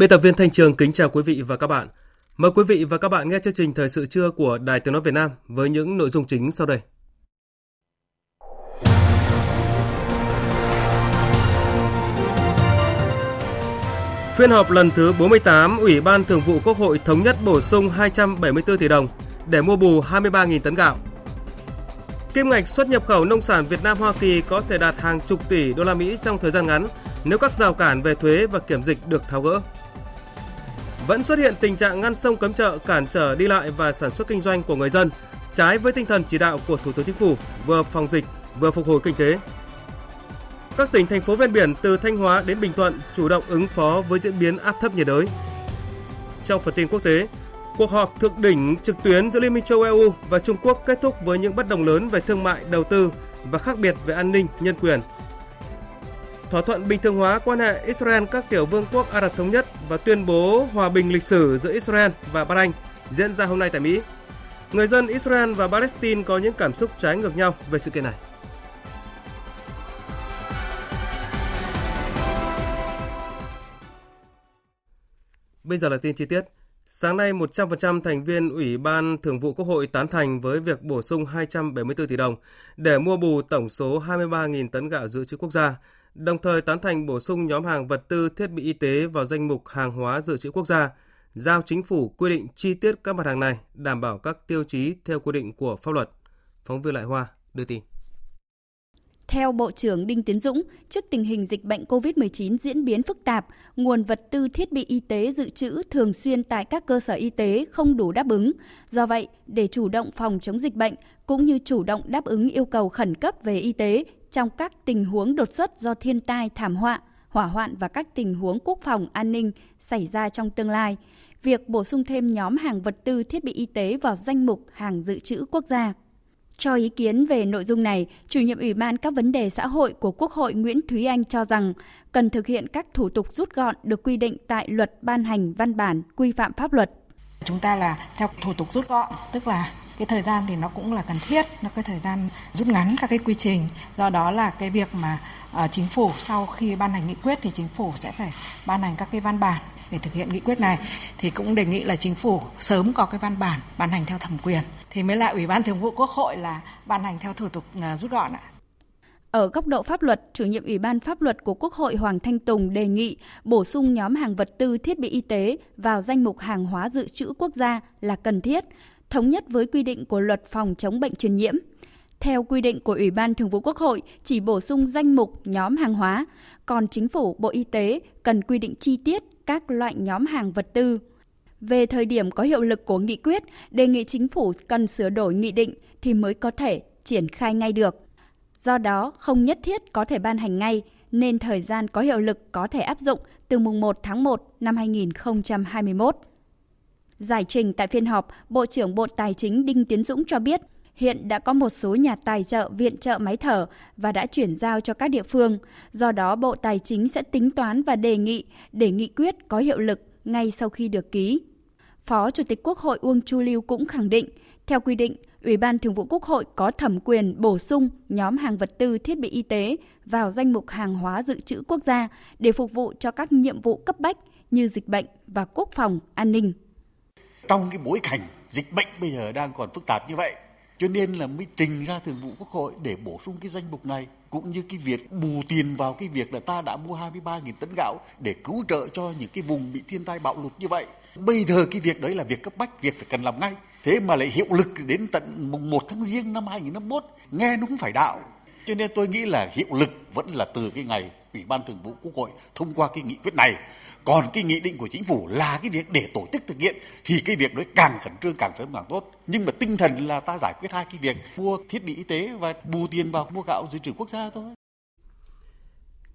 Biên tập viên Thanh Trường kính chào quý vị và các bạn. Mời quý vị và các bạn nghe chương trình Thời sự trưa của Đài Tiếng Nói Việt Nam với những nội dung chính sau đây. Phiên họp lần thứ 48, Ủy ban Thường vụ Quốc hội thống nhất bổ sung 274 tỷ đồng để mua bù 23.000 tấn gạo. Kim ngạch xuất nhập khẩu nông sản Việt Nam Hoa Kỳ có thể đạt hàng chục tỷ đô la Mỹ trong thời gian ngắn nếu các rào cản về thuế và kiểm dịch được tháo gỡ. Vẫn xuất hiện tình trạng ngăn sông cấm chợ cản trở đi lại và sản xuất kinh doanh của người dân, trái với tinh thần chỉ đạo của Thủ tướng Chính phủ vừa phòng dịch vừa phục hồi kinh tế. Các tỉnh thành phố ven biển từ Thanh Hóa đến Bình Thuận chủ động ứng phó với diễn biến áp thấp nhiệt đới. Trong phần tin quốc tế, cuộc họp thượng đỉnh trực tuyến giữa Liên minh châu EU và Trung Quốc kết thúc với những bất đồng lớn về thương mại, đầu tư và khác biệt về an ninh, nhân quyền thỏa thuận bình thường hóa quan hệ Israel các tiểu vương quốc Ả Rập thống nhất và tuyên bố hòa bình lịch sử giữa Israel và Bahrain diễn ra hôm nay tại Mỹ. Người dân Israel và Palestine có những cảm xúc trái ngược nhau về sự kiện này. Bây giờ là tin chi tiết. Sáng nay, 100% thành viên Ủy ban Thường vụ Quốc hội tán thành với việc bổ sung 274 tỷ đồng để mua bù tổng số 23.000 tấn gạo dự trữ quốc gia, đồng thời tán thành bổ sung nhóm hàng vật tư thiết bị y tế vào danh mục hàng hóa dự trữ quốc gia, giao chính phủ quy định chi tiết các mặt hàng này đảm bảo các tiêu chí theo quy định của pháp luật. Phóng viên Lại Hoa đưa tin. Theo Bộ trưởng Đinh Tiến Dũng, trước tình hình dịch bệnh COVID-19 diễn biến phức tạp, nguồn vật tư thiết bị y tế dự trữ thường xuyên tại các cơ sở y tế không đủ đáp ứng. Do vậy, để chủ động phòng chống dịch bệnh cũng như chủ động đáp ứng yêu cầu khẩn cấp về y tế trong các tình huống đột xuất do thiên tai, thảm họa, hỏa hoạn và các tình huống quốc phòng an ninh xảy ra trong tương lai, việc bổ sung thêm nhóm hàng vật tư thiết bị y tế vào danh mục hàng dự trữ quốc gia. Cho ý kiến về nội dung này, chủ nhiệm Ủy ban các vấn đề xã hội của Quốc hội Nguyễn Thúy Anh cho rằng cần thực hiện các thủ tục rút gọn được quy định tại luật ban hành văn bản quy phạm pháp luật. Chúng ta là theo thủ tục rút gọn, tức là cái thời gian thì nó cũng là cần thiết, nó cái thời gian rút ngắn các cái quy trình. Do đó là cái việc mà uh, chính phủ sau khi ban hành nghị quyết thì chính phủ sẽ phải ban hành các cái văn bản để thực hiện nghị quyết này thì cũng đề nghị là chính phủ sớm có cái văn bản ban hành theo thẩm quyền thì mới lại ủy ban thường vụ quốc hội là ban hành theo thủ tục ờ, rút gọn ạ. Ở góc độ pháp luật, chủ nhiệm Ủy ban pháp luật của Quốc hội Hoàng Thanh Tùng đề nghị bổ sung nhóm hàng vật tư thiết bị y tế vào danh mục hàng hóa dự trữ quốc gia là cần thiết, thống nhất với quy định của luật phòng chống bệnh truyền nhiễm. Theo quy định của Ủy ban Thường vụ Quốc hội, chỉ bổ sung danh mục nhóm hàng hóa, còn Chính phủ, Bộ Y tế cần quy định chi tiết các loại nhóm hàng vật tư. Về thời điểm có hiệu lực của nghị quyết, đề nghị Chính phủ cần sửa đổi nghị định thì mới có thể triển khai ngay được. Do đó, không nhất thiết có thể ban hành ngay, nên thời gian có hiệu lực có thể áp dụng từ mùng 1 tháng 1 năm 2021. Giải trình tại phiên họp, Bộ trưởng Bộ Tài chính Đinh Tiến Dũng cho biết, hiện đã có một số nhà tài trợ viện trợ máy thở và đã chuyển giao cho các địa phương. Do đó, Bộ Tài chính sẽ tính toán và đề nghị để nghị quyết có hiệu lực ngay sau khi được ký. Phó Chủ tịch Quốc hội Uông Chu Lưu cũng khẳng định, theo quy định, Ủy ban Thường vụ Quốc hội có thẩm quyền bổ sung nhóm hàng vật tư thiết bị y tế vào danh mục hàng hóa dự trữ quốc gia để phục vụ cho các nhiệm vụ cấp bách như dịch bệnh và quốc phòng, an ninh trong cái bối cảnh dịch bệnh bây giờ đang còn phức tạp như vậy cho nên là mới trình ra thường vụ quốc hội để bổ sung cái danh mục này cũng như cái việc bù tiền vào cái việc là ta đã mua 23.000 tấn gạo để cứu trợ cho những cái vùng bị thiên tai bạo lụt như vậy. Bây giờ cái việc đấy là việc cấp bách, việc phải cần làm ngay. Thế mà lại hiệu lực đến tận mùng 1 tháng riêng năm 2021, nghe nó cũng phải đạo. Cho nên tôi nghĩ là hiệu lực vẫn là từ cái ngày ủy ban thường vụ quốc hội thông qua cái nghị quyết này còn cái nghị định của chính phủ là cái việc để tổ chức thực hiện thì cái việc đấy càng khẩn trương càng sớm càng tốt nhưng mà tinh thần là ta giải quyết hai cái việc mua thiết bị y tế và bù tiền vào mua gạo dự trữ quốc gia thôi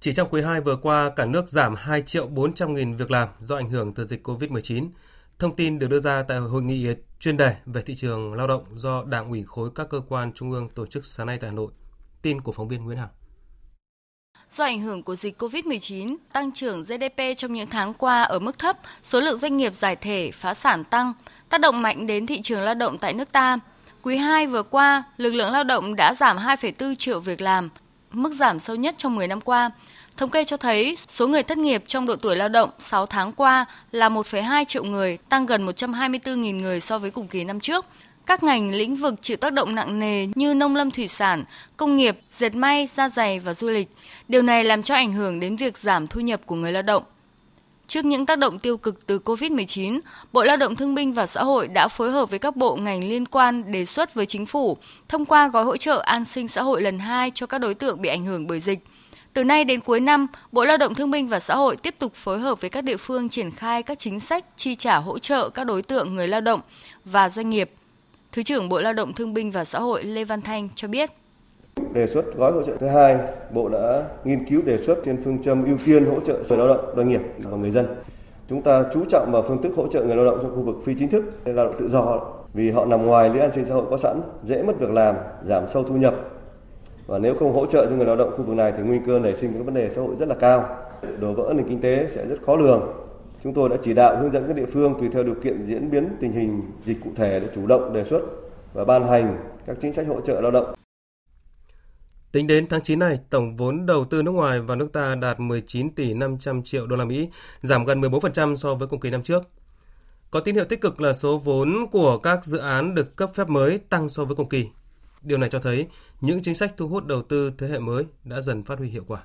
chỉ trong quý 2 vừa qua, cả nước giảm 2 triệu 400 nghìn việc làm do ảnh hưởng từ dịch COVID-19. Thông tin được đưa ra tại hội nghị chuyên đề về thị trường lao động do Đảng ủy khối các cơ quan trung ương tổ chức sáng nay tại Hà Nội. Tin của phóng viên Nguyễn Hằng. Do ảnh hưởng của dịch COVID-19, tăng trưởng GDP trong những tháng qua ở mức thấp, số lượng doanh nghiệp giải thể, phá sản tăng, tác động mạnh đến thị trường lao động tại nước ta. Quý 2 vừa qua, lực lượng lao động đã giảm 2,4 triệu việc làm, mức giảm sâu nhất trong 10 năm qua. Thống kê cho thấy số người thất nghiệp trong độ tuổi lao động 6 tháng qua là 1,2 triệu người, tăng gần 124.000 người so với cùng kỳ năm trước. Các ngành lĩnh vực chịu tác động nặng nề như nông lâm thủy sản, công nghiệp, dệt may, da giày và du lịch. Điều này làm cho ảnh hưởng đến việc giảm thu nhập của người lao động. Trước những tác động tiêu cực từ COVID-19, Bộ Lao động Thương binh và Xã hội đã phối hợp với các bộ ngành liên quan đề xuất với chính phủ thông qua gói hỗ trợ an sinh xã hội lần 2 cho các đối tượng bị ảnh hưởng bởi dịch. Từ nay đến cuối năm, Bộ Lao động Thương binh và Xã hội tiếp tục phối hợp với các địa phương triển khai các chính sách chi trả hỗ trợ các đối tượng người lao động và doanh nghiệp. Thứ trưởng Bộ Lao động Thương binh và Xã hội Lê Văn Thanh cho biết. Đề xuất gói hỗ trợ thứ hai, Bộ đã nghiên cứu đề xuất trên phương châm ưu tiên hỗ trợ người lao động, doanh nghiệp và người dân. Chúng ta chú trọng vào phương thức hỗ trợ người lao động trong khu vực phi chính thức, lao động tự do vì họ nằm ngoài lưới an sinh xã hội có sẵn, dễ mất việc làm, giảm sâu thu nhập. Và nếu không hỗ trợ cho người lao động khu vực này thì nguy cơ nảy sinh các vấn đề xã hội rất là cao. Đổ vỡ nền kinh tế sẽ rất khó lường. Chúng tôi đã chỉ đạo hướng dẫn các địa phương tùy theo điều kiện diễn biến tình hình dịch cụ thể để chủ động đề xuất và ban hành các chính sách hỗ trợ lao động. Tính đến tháng 9 này, tổng vốn đầu tư nước ngoài vào nước ta đạt 19 tỷ 500 triệu đô la Mỹ, giảm gần 14% so với cùng kỳ năm trước. Có tín hiệu tích cực là số vốn của các dự án được cấp phép mới tăng so với cùng kỳ. Điều này cho thấy những chính sách thu hút đầu tư thế hệ mới đã dần phát huy hiệu quả.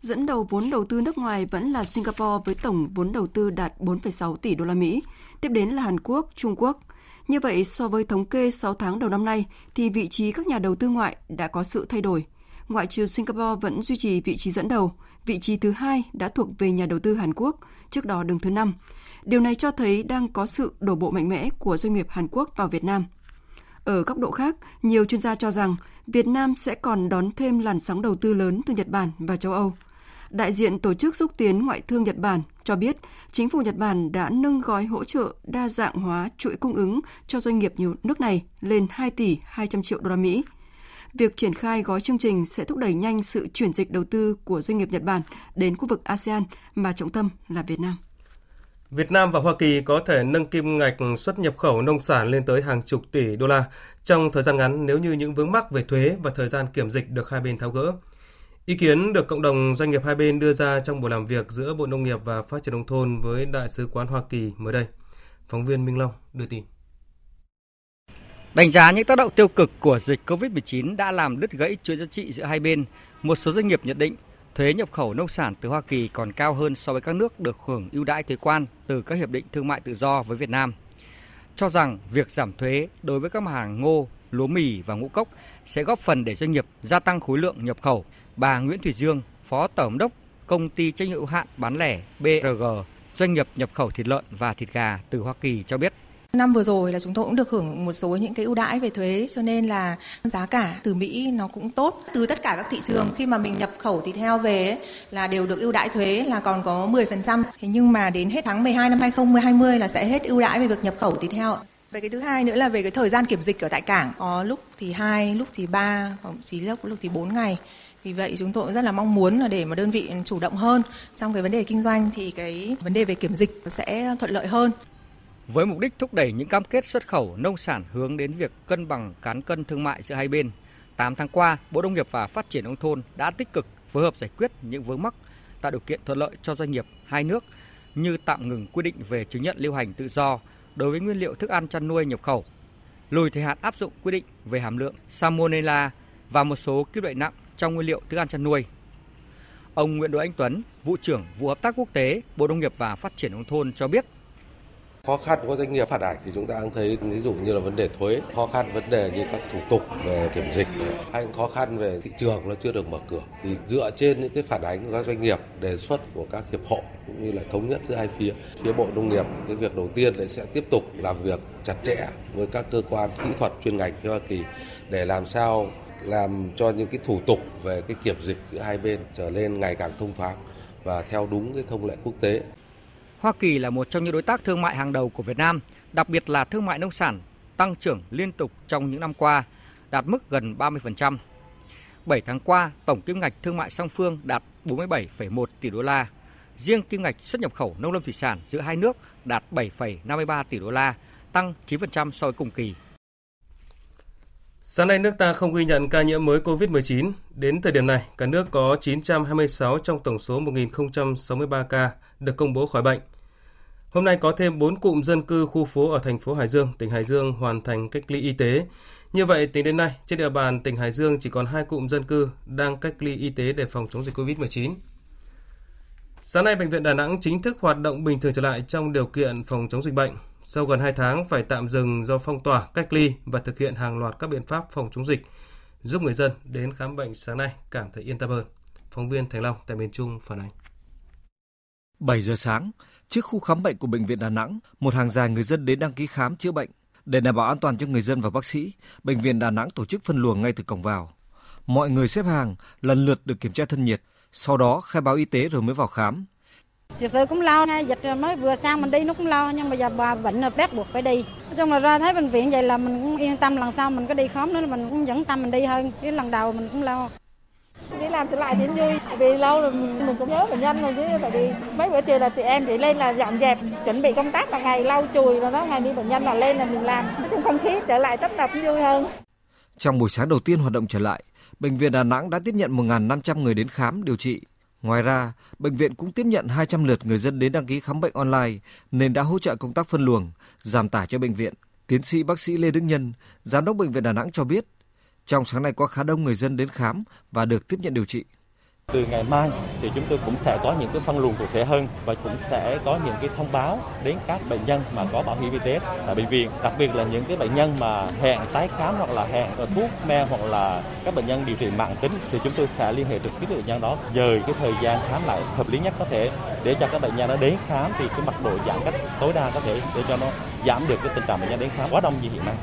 Dẫn đầu vốn đầu tư nước ngoài vẫn là Singapore với tổng vốn đầu tư đạt 4,6 tỷ đô la Mỹ, tiếp đến là Hàn Quốc, Trung Quốc. Như vậy, so với thống kê 6 tháng đầu năm nay, thì vị trí các nhà đầu tư ngoại đã có sự thay đổi. Ngoại trừ Singapore vẫn duy trì vị trí dẫn đầu, vị trí thứ hai đã thuộc về nhà đầu tư Hàn Quốc, trước đó đứng thứ năm. Điều này cho thấy đang có sự đổ bộ mạnh mẽ của doanh nghiệp Hàn Quốc vào Việt Nam. Ở góc độ khác, nhiều chuyên gia cho rằng Việt Nam sẽ còn đón thêm làn sóng đầu tư lớn từ Nhật Bản và châu Âu. Đại diện Tổ chức Xúc tiến Ngoại thương Nhật Bản cho biết, chính phủ Nhật Bản đã nâng gói hỗ trợ đa dạng hóa chuỗi cung ứng cho doanh nghiệp nhiều nước này lên 2 tỷ 200 triệu đô la Mỹ. Việc triển khai gói chương trình sẽ thúc đẩy nhanh sự chuyển dịch đầu tư của doanh nghiệp Nhật Bản đến khu vực ASEAN mà trọng tâm là Việt Nam. Việt Nam và Hoa Kỳ có thể nâng kim ngạch xuất nhập khẩu nông sản lên tới hàng chục tỷ đô la trong thời gian ngắn nếu như những vướng mắc về thuế và thời gian kiểm dịch được hai bên tháo gỡ. Ý kiến được cộng đồng doanh nghiệp hai bên đưa ra trong buổi làm việc giữa Bộ Nông nghiệp và Phát triển nông thôn với Đại sứ quán Hoa Kỳ mới đây. Phóng viên Minh Long đưa tin. Đánh giá những tác động tiêu cực của dịch COVID-19 đã làm đứt gãy chuỗi giá trị giữa hai bên, một số doanh nghiệp nhận định thuế nhập khẩu nông sản từ Hoa Kỳ còn cao hơn so với các nước được hưởng ưu đãi thuế quan từ các hiệp định thương mại tự do với Việt Nam. Cho rằng việc giảm thuế đối với các mặt hàng ngô, lúa mì và ngũ cốc sẽ góp phần để doanh nghiệp gia tăng khối lượng nhập khẩu. Bà Nguyễn Thủy Dương, Phó Tổng đốc Công ty trách nhiệm hữu hạn bán lẻ BRG, doanh nghiệp nhập khẩu thịt lợn và thịt gà từ Hoa Kỳ cho biết. Năm vừa rồi là chúng tôi cũng được hưởng một số những cái ưu đãi về thuế cho nên là giá cả từ Mỹ nó cũng tốt. Từ tất cả các thị trường khi mà mình nhập khẩu thịt heo về ấy, là đều được ưu đãi thuế là còn có 10%. Thế nhưng mà đến hết tháng 12 năm 2020 là sẽ hết ưu đãi về việc nhập khẩu thịt heo. Về cái thứ hai nữa là về cái thời gian kiểm dịch ở tại cảng, có lúc thì 2, lúc thì 3, thậm chí lúc lúc thì 4 ngày. Vì vậy chúng tôi rất là mong muốn là để mà đơn vị chủ động hơn trong cái vấn đề kinh doanh thì cái vấn đề về kiểm dịch sẽ thuận lợi hơn. Với mục đích thúc đẩy những cam kết xuất khẩu nông sản hướng đến việc cân bằng cán cân thương mại giữa hai bên, 8 tháng qua, Bộ Nông nghiệp và Phát triển nông thôn đã tích cực phối hợp giải quyết những vướng mắc, tạo điều kiện thuận lợi cho doanh nghiệp hai nước như tạm ngừng quy định về chứng nhận lưu hành tự do đối với nguyên liệu thức ăn chăn nuôi nhập khẩu, lùi thời hạn áp dụng quy định về hàm lượng salmonella và một số kim loại nặng trong nguyên liệu thức ăn chăn nuôi. Ông Nguyễn Đỗ Anh Tuấn, vụ trưởng vụ hợp tác quốc tế, Bộ Nông nghiệp và Phát triển nông thôn cho biết khó khăn của doanh nghiệp phản ảnh thì chúng ta đang thấy ví dụ như là vấn đề thuế, khó khăn vấn đề như các thủ tục về kiểm dịch hay khó khăn về thị trường nó chưa được mở cửa. Thì dựa trên những cái phản ánh của các doanh nghiệp, đề xuất của các hiệp hội cũng như là thống nhất giữa hai phía. Phía Bộ Nông nghiệp cái việc đầu tiên là sẽ tiếp tục làm việc chặt chẽ với các cơ quan kỹ thuật chuyên ngành phía Hoa Kỳ để làm sao làm cho những cái thủ tục về cái kiểm dịch giữa hai bên trở nên ngày càng thông thoáng và theo đúng cái thông lệ quốc tế. Hoa Kỳ là một trong những đối tác thương mại hàng đầu của Việt Nam, đặc biệt là thương mại nông sản tăng trưởng liên tục trong những năm qua, đạt mức gần 30%. 7 tháng qua, tổng kim ngạch thương mại song phương đạt 47,1 tỷ đô la. Riêng kim ngạch xuất nhập khẩu nông lâm thủy sản giữa hai nước đạt 7,53 tỷ đô la, tăng 9% so với cùng kỳ. Sáng nay nước ta không ghi nhận ca nhiễm mới COVID-19. Đến thời điểm này, cả nước có 926 trong tổng số 1.063 ca được công bố khỏi bệnh. Hôm nay có thêm 4 cụm dân cư khu phố ở thành phố Hải Dương, tỉnh Hải Dương hoàn thành cách ly y tế. Như vậy, tính đến nay, trên địa bàn tỉnh Hải Dương chỉ còn 2 cụm dân cư đang cách ly y tế để phòng chống dịch COVID-19. Sáng nay, Bệnh viện Đà Nẵng chính thức hoạt động bình thường trở lại trong điều kiện phòng chống dịch bệnh. Sau gần 2 tháng phải tạm dừng do phong tỏa, cách ly và thực hiện hàng loạt các biện pháp phòng chống dịch, giúp người dân đến khám bệnh sáng nay cảm thấy yên tâm hơn. Phóng viên Thành Long tại miền Trung phản ánh. 7 giờ sáng, trước khu khám bệnh của Bệnh viện Đà Nẵng, một hàng dài người dân đến đăng ký khám chữa bệnh. Để đảm bảo an toàn cho người dân và bác sĩ, Bệnh viện Đà Nẵng tổ chức phân luồng ngay từ cổng vào. Mọi người xếp hàng, lần lượt được kiểm tra thân nhiệt, sau đó khai báo y tế rồi mới vào khám. Thực sự cũng lo, dịch mới vừa sang mình đi nó cũng lo, nhưng bây giờ bà bệnh là bắt buộc phải đi. Nói chung là ra thấy bệnh viện vậy là mình cũng yên tâm, lần sau mình có đi khám nữa mình cũng dẫn tâm mình đi hơn, cái lần đầu mình cũng lo. Đi làm trở lại thì vui, vì lâu rồi mình, mình cũng nhớ bệnh nhân rồi chứ, tại vì mấy bữa chiều là chị em chị lên là dọn dẹp, chuẩn bị công tác là ngày lau chùi rồi đó, ngày đi bệnh nhân là lên là mình làm. Nói chung không khí trở lại tấp nập vui hơn. Trong buổi sáng đầu tiên hoạt động trở lại, Bệnh viện Đà Nẵng đã tiếp nhận 1.500 người đến khám, điều trị. Ngoài ra, bệnh viện cũng tiếp nhận 200 lượt người dân đến đăng ký khám bệnh online nên đã hỗ trợ công tác phân luồng, giảm tải cho bệnh viện. Tiến sĩ bác sĩ Lê Đức Nhân, giám đốc bệnh viện Đà Nẵng cho biết, trong sáng nay có khá đông người dân đến khám và được tiếp nhận điều trị. Từ ngày mai thì chúng tôi cũng sẽ có những cái phân luồng cụ thể hơn và cũng sẽ có những cái thông báo đến các bệnh nhân mà có bảo hiểm y tế tại bệnh viện, đặc biệt là những cái bệnh nhân mà hẹn tái khám hoặc là hẹn thuốc men hoặc là các bệnh nhân điều trị mạng tính thì chúng tôi sẽ liên hệ trực tiếp với bệnh nhân đó dời cái thời gian khám lại hợp lý nhất có thể để cho các bệnh nhân nó đến khám thì cái mật độ giãn cách tối đa có thể để cho nó giảm được cái tình trạng bệnh nhân đến khám quá đông như hiện nay.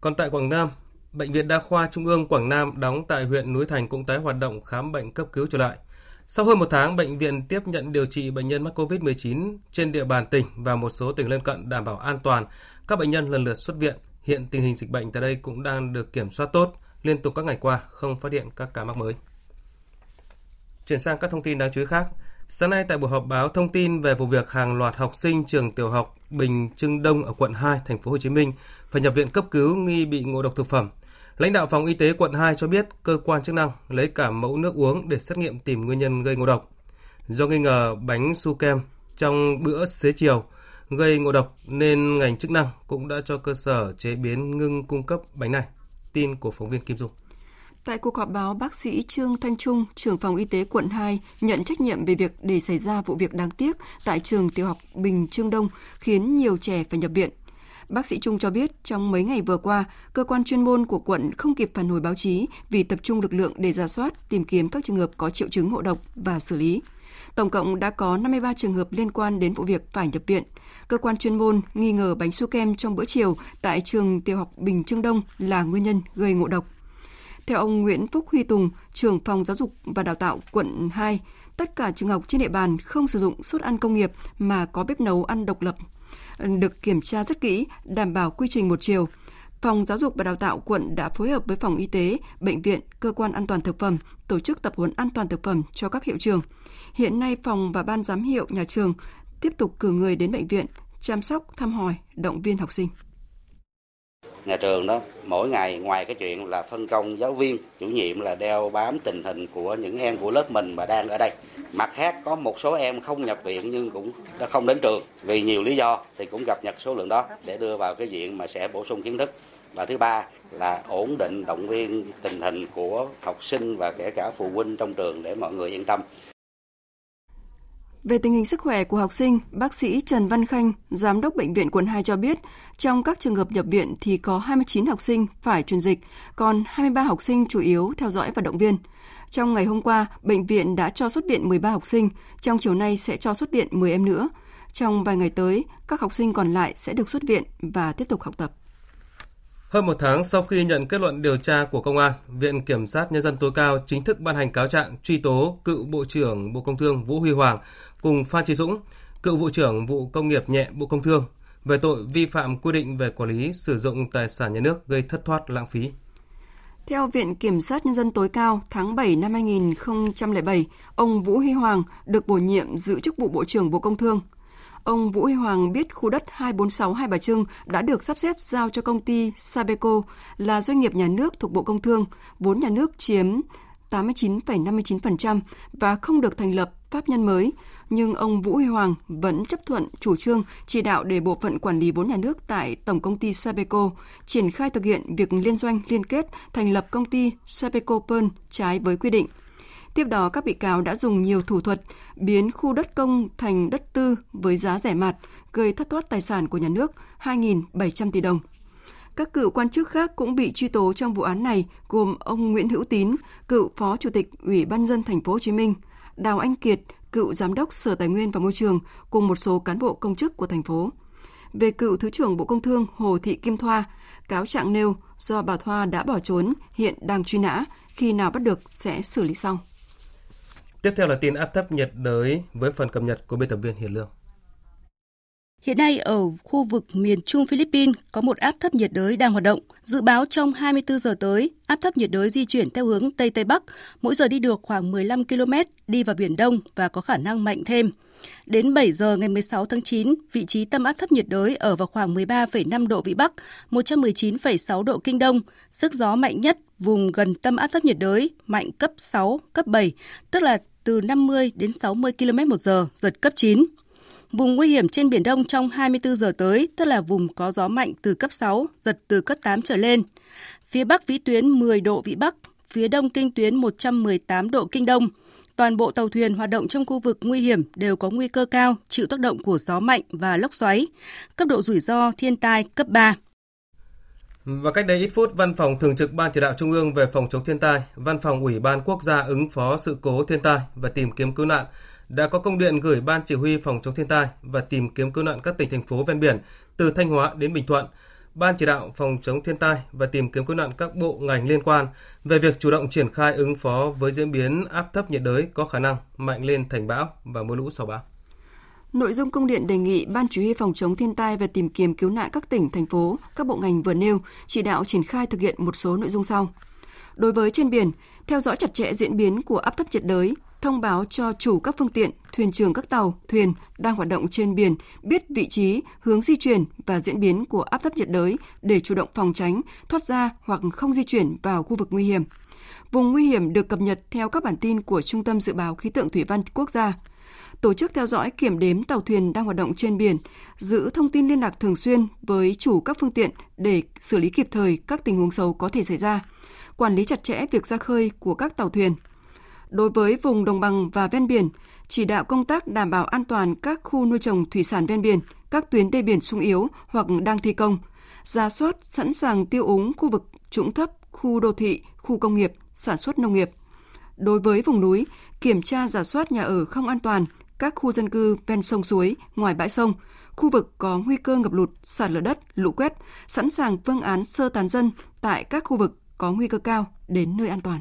Còn tại Quảng Nam, Bệnh viện Đa khoa Trung ương Quảng Nam đóng tại huyện Núi Thành cũng tái hoạt động khám bệnh cấp cứu trở lại. Sau hơn một tháng, bệnh viện tiếp nhận điều trị bệnh nhân mắc COVID-19 trên địa bàn tỉnh và một số tỉnh lân cận đảm bảo an toàn. Các bệnh nhân lần lượt xuất viện. Hiện tình hình dịch bệnh tại đây cũng đang được kiểm soát tốt. Liên tục các ngày qua không phát hiện các ca mắc mới. Chuyển sang các thông tin đáng chú ý khác. Sáng nay tại buổi họp báo thông tin về vụ việc hàng loạt học sinh trường tiểu học Bình Trưng Đông ở quận 2, thành phố Hồ Chí Minh phải nhập viện cấp cứu nghi bị ngộ độc thực phẩm. Lãnh đạo phòng y tế quận 2 cho biết cơ quan chức năng lấy cả mẫu nước uống để xét nghiệm tìm nguyên nhân gây ngộ độc. Do nghi ngờ bánh su kem trong bữa xế chiều gây ngộ độc nên ngành chức năng cũng đã cho cơ sở chế biến ngưng cung cấp bánh này. Tin của phóng viên Kim Dung. Tại cuộc họp báo, bác sĩ Trương Thanh Trung, trưởng phòng y tế quận 2, nhận trách nhiệm về việc để xảy ra vụ việc đáng tiếc tại trường tiểu học Bình Trương Đông khiến nhiều trẻ phải nhập viện. Bác sĩ Trung cho biết trong mấy ngày vừa qua, cơ quan chuyên môn của quận không kịp phản hồi báo chí vì tập trung lực lượng để ra soát, tìm kiếm các trường hợp có triệu chứng ngộ độc và xử lý. Tổng cộng đã có 53 trường hợp liên quan đến vụ việc phải nhập viện. Cơ quan chuyên môn nghi ngờ bánh su kem trong bữa chiều tại trường tiểu học Bình Trương Đông là nguyên nhân gây ngộ độc. Theo ông Nguyễn Phúc Huy Tùng, trưởng phòng giáo dục và đào tạo quận 2, tất cả trường học trên địa bàn không sử dụng suất ăn công nghiệp mà có bếp nấu ăn độc lập được kiểm tra rất kỹ, đảm bảo quy trình một chiều. Phòng Giáo dục và Đào tạo quận đã phối hợp với phòng y tế, bệnh viện, cơ quan an toàn thực phẩm tổ chức tập huấn an toàn thực phẩm cho các hiệu trường. Hiện nay phòng và ban giám hiệu nhà trường tiếp tục cử người đến bệnh viện chăm sóc, thăm hỏi, động viên học sinh nhà trường đó mỗi ngày ngoài cái chuyện là phân công giáo viên chủ nhiệm là đeo bám tình hình của những em của lớp mình mà đang ở đây mặt khác có một số em không nhập viện nhưng cũng đã không đến trường. Vì nhiều lý do thì cũng cập nhật số lượng đó để đưa vào cái diện mà sẽ bổ sung kiến thức. Và thứ ba là ổn định động viên tình hình của học sinh và kể cả phụ huynh trong trường để mọi người yên tâm. Về tình hình sức khỏe của học sinh, bác sĩ Trần Văn Khanh, giám đốc bệnh viện quận 2 cho biết, trong các trường hợp nhập viện thì có 29 học sinh phải truyền dịch, còn 23 học sinh chủ yếu theo dõi và động viên. Trong ngày hôm qua, bệnh viện đã cho xuất viện 13 học sinh, trong chiều nay sẽ cho xuất viện 10 em nữa. Trong vài ngày tới, các học sinh còn lại sẽ được xuất viện và tiếp tục học tập. Hơn một tháng sau khi nhận kết luận điều tra của công an, Viện Kiểm sát Nhân dân tối cao chính thức ban hành cáo trạng truy tố cựu Bộ trưởng Bộ Công Thương Vũ Huy Hoàng cùng Phan Trí Dũng, cựu Vụ trưởng Vụ Công nghiệp nhẹ Bộ Công Thương về tội vi phạm quy định về quản lý sử dụng tài sản nhà nước gây thất thoát lãng phí. Theo Viện Kiểm sát Nhân dân tối cao, tháng 7 năm 2007, ông Vũ Huy Hoàng được bổ nhiệm giữ chức vụ Bộ trưởng Bộ Công Thương. Ông Vũ Huy Hoàng biết khu đất 246 Hai Bà Trưng đã được sắp xếp giao cho công ty Sabeco là doanh nghiệp nhà nước thuộc Bộ Công Thương, vốn nhà nước chiếm 89,59% và không được thành lập pháp nhân mới, nhưng ông Vũ Huy Hoàng vẫn chấp thuận chủ trương chỉ đạo để bộ phận quản lý vốn nhà nước tại Tổng công ty Sabeco triển khai thực hiện việc liên doanh liên kết thành lập công ty Sabeco Pearl trái với quy định. Tiếp đó, các bị cáo đã dùng nhiều thủ thuật biến khu đất công thành đất tư với giá rẻ mạt, gây thất thoát tài sản của nhà nước 2.700 tỷ đồng. Các cựu quan chức khác cũng bị truy tố trong vụ án này gồm ông Nguyễn Hữu Tín, cựu Phó Chủ tịch Ủy ban dân thành phố Hồ Chí Minh, Đào Anh Kiệt, cựu Giám đốc Sở Tài nguyên và Môi trường cùng một số cán bộ công chức của thành phố. Về cựu Thứ trưởng Bộ Công Thương Hồ Thị Kim Thoa, cáo trạng nêu do bà Thoa đã bỏ trốn, hiện đang truy nã, khi nào bắt được sẽ xử lý sau. Tiếp theo là tin áp thấp nhiệt đới với phần cập nhật của biên tập viên Hiền Lương. Hiện nay ở khu vực miền Trung Philippines có một áp thấp nhiệt đới đang hoạt động. Dự báo trong 24 giờ tới, áp thấp nhiệt đới di chuyển theo hướng Tây Tây Bắc, mỗi giờ đi được khoảng 15 km, đi vào Biển Đông và có khả năng mạnh thêm. Đến 7 giờ ngày 16 tháng 9, vị trí tâm áp thấp nhiệt đới ở vào khoảng 13,5 độ Vĩ Bắc, 119,6 độ Kinh Đông, sức gió mạnh nhất vùng gần tâm áp thấp nhiệt đới mạnh cấp 6, cấp 7, tức là từ 50 đến 60 km một giờ, giật cấp 9. Vùng nguy hiểm trên Biển Đông trong 24 giờ tới, tức là vùng có gió mạnh từ cấp 6, giật từ cấp 8 trở lên. Phía Bắc vĩ tuyến 10 độ Vĩ Bắc, phía Đông kinh tuyến 118 độ Kinh Đông. Toàn bộ tàu thuyền hoạt động trong khu vực nguy hiểm đều có nguy cơ cao chịu tác động của gió mạnh và lốc xoáy. Cấp độ rủi ro thiên tai cấp 3. Và cách đây ít phút, Văn phòng Thường trực Ban Chỉ đạo Trung ương về phòng chống thiên tai, Văn phòng Ủy ban Quốc gia ứng phó sự cố thiên tai và tìm kiếm cứu nạn đã có công điện gửi Ban Chỉ huy phòng chống thiên tai và tìm kiếm cứu nạn các tỉnh thành phố ven biển từ Thanh Hóa đến Bình Thuận, Ban chỉ đạo phòng chống thiên tai và tìm kiếm cứu nạn các bộ ngành liên quan về việc chủ động triển khai ứng phó với diễn biến áp thấp nhiệt đới có khả năng mạnh lên thành bão và mưa lũ sau bão. Nội dung công điện đề nghị Ban Chỉ huy phòng chống thiên tai và tìm kiếm cứu nạn các tỉnh, thành phố, các bộ ngành vừa nêu chỉ đạo triển khai thực hiện một số nội dung sau. Đối với trên biển, theo dõi chặt chẽ diễn biến của áp thấp nhiệt đới, thông báo cho chủ các phương tiện, thuyền trưởng các tàu, thuyền đang hoạt động trên biển biết vị trí, hướng di chuyển và diễn biến của áp thấp nhiệt đới để chủ động phòng tránh, thoát ra hoặc không di chuyển vào khu vực nguy hiểm. Vùng nguy hiểm được cập nhật theo các bản tin của Trung tâm Dự báo Khí tượng Thủy văn Quốc gia. Tổ chức theo dõi kiểm đếm tàu thuyền đang hoạt động trên biển, giữ thông tin liên lạc thường xuyên với chủ các phương tiện để xử lý kịp thời các tình huống xấu có thể xảy ra, quản lý chặt chẽ việc ra khơi của các tàu thuyền – Đối với vùng đồng bằng và ven biển, chỉ đạo công tác đảm bảo an toàn các khu nuôi trồng thủy sản ven biển, các tuyến đê biển sung yếu hoặc đang thi công, ra soát sẵn sàng tiêu úng khu vực trũng thấp, khu đô thị, khu công nghiệp, sản xuất nông nghiệp. Đối với vùng núi, kiểm tra giả soát nhà ở không an toàn, các khu dân cư ven sông suối, ngoài bãi sông, khu vực có nguy cơ ngập lụt, sạt lở đất, lũ quét, sẵn sàng phương án sơ tán dân tại các khu vực có nguy cơ cao đến nơi an toàn.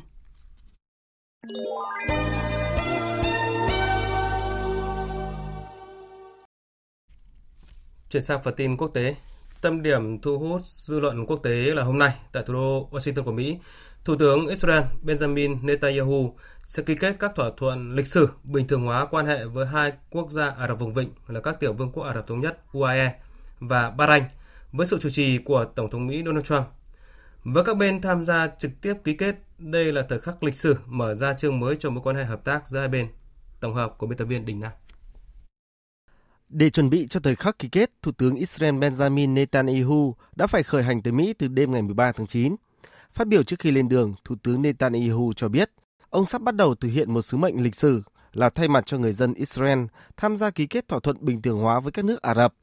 Chuyển sang phần tin quốc tế. Tâm điểm thu hút dư luận quốc tế là hôm nay tại thủ đô Washington của Mỹ, Thủ tướng Israel Benjamin Netanyahu sẽ ký kết các thỏa thuận lịch sử bình thường hóa quan hệ với hai quốc gia Ả Rập vùng vịnh là các tiểu vương quốc Ả Rập thống nhất UAE và Bahrain với sự chủ trì của Tổng thống Mỹ Donald Trump. Với các bên tham gia trực tiếp ký kết, đây là thời khắc lịch sử mở ra chương mới cho mối quan hệ hợp tác giữa hai bên. Tổng hợp của biên tập viên Đình Nam. Để chuẩn bị cho thời khắc ký kết, Thủ tướng Israel Benjamin Netanyahu đã phải khởi hành tới Mỹ từ đêm ngày 13 tháng 9. Phát biểu trước khi lên đường, Thủ tướng Netanyahu cho biết ông sắp bắt đầu thực hiện một sứ mệnh lịch sử là thay mặt cho người dân Israel tham gia ký kết thỏa thuận bình thường hóa với các nước Ả Rập,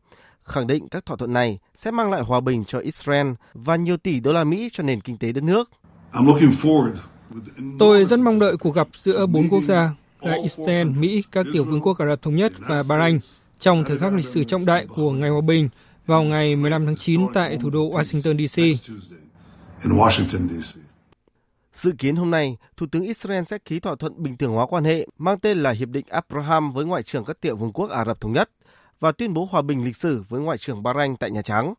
khẳng định các thỏa thuận này sẽ mang lại hòa bình cho Israel và nhiều tỷ đô la Mỹ cho nền kinh tế đất nước. Tôi rất mong đợi cuộc gặp giữa bốn quốc gia là Israel, Mỹ, các tiểu vương quốc Ả Rập Thống Nhất và Bahrain trong thời khắc lịch sử trọng đại của Ngày Hòa Bình vào ngày 15 tháng 9 tại thủ đô Washington, D.C. Dự kiến hôm nay, Thủ tướng Israel sẽ ký thỏa thuận bình thường hóa quan hệ mang tên là Hiệp định Abraham với Ngoại trưởng các tiểu vương quốc Ả Rập Thống Nhất và tuyên bố hòa bình lịch sử với Ngoại trưởng Bahrain tại Nhà Trắng.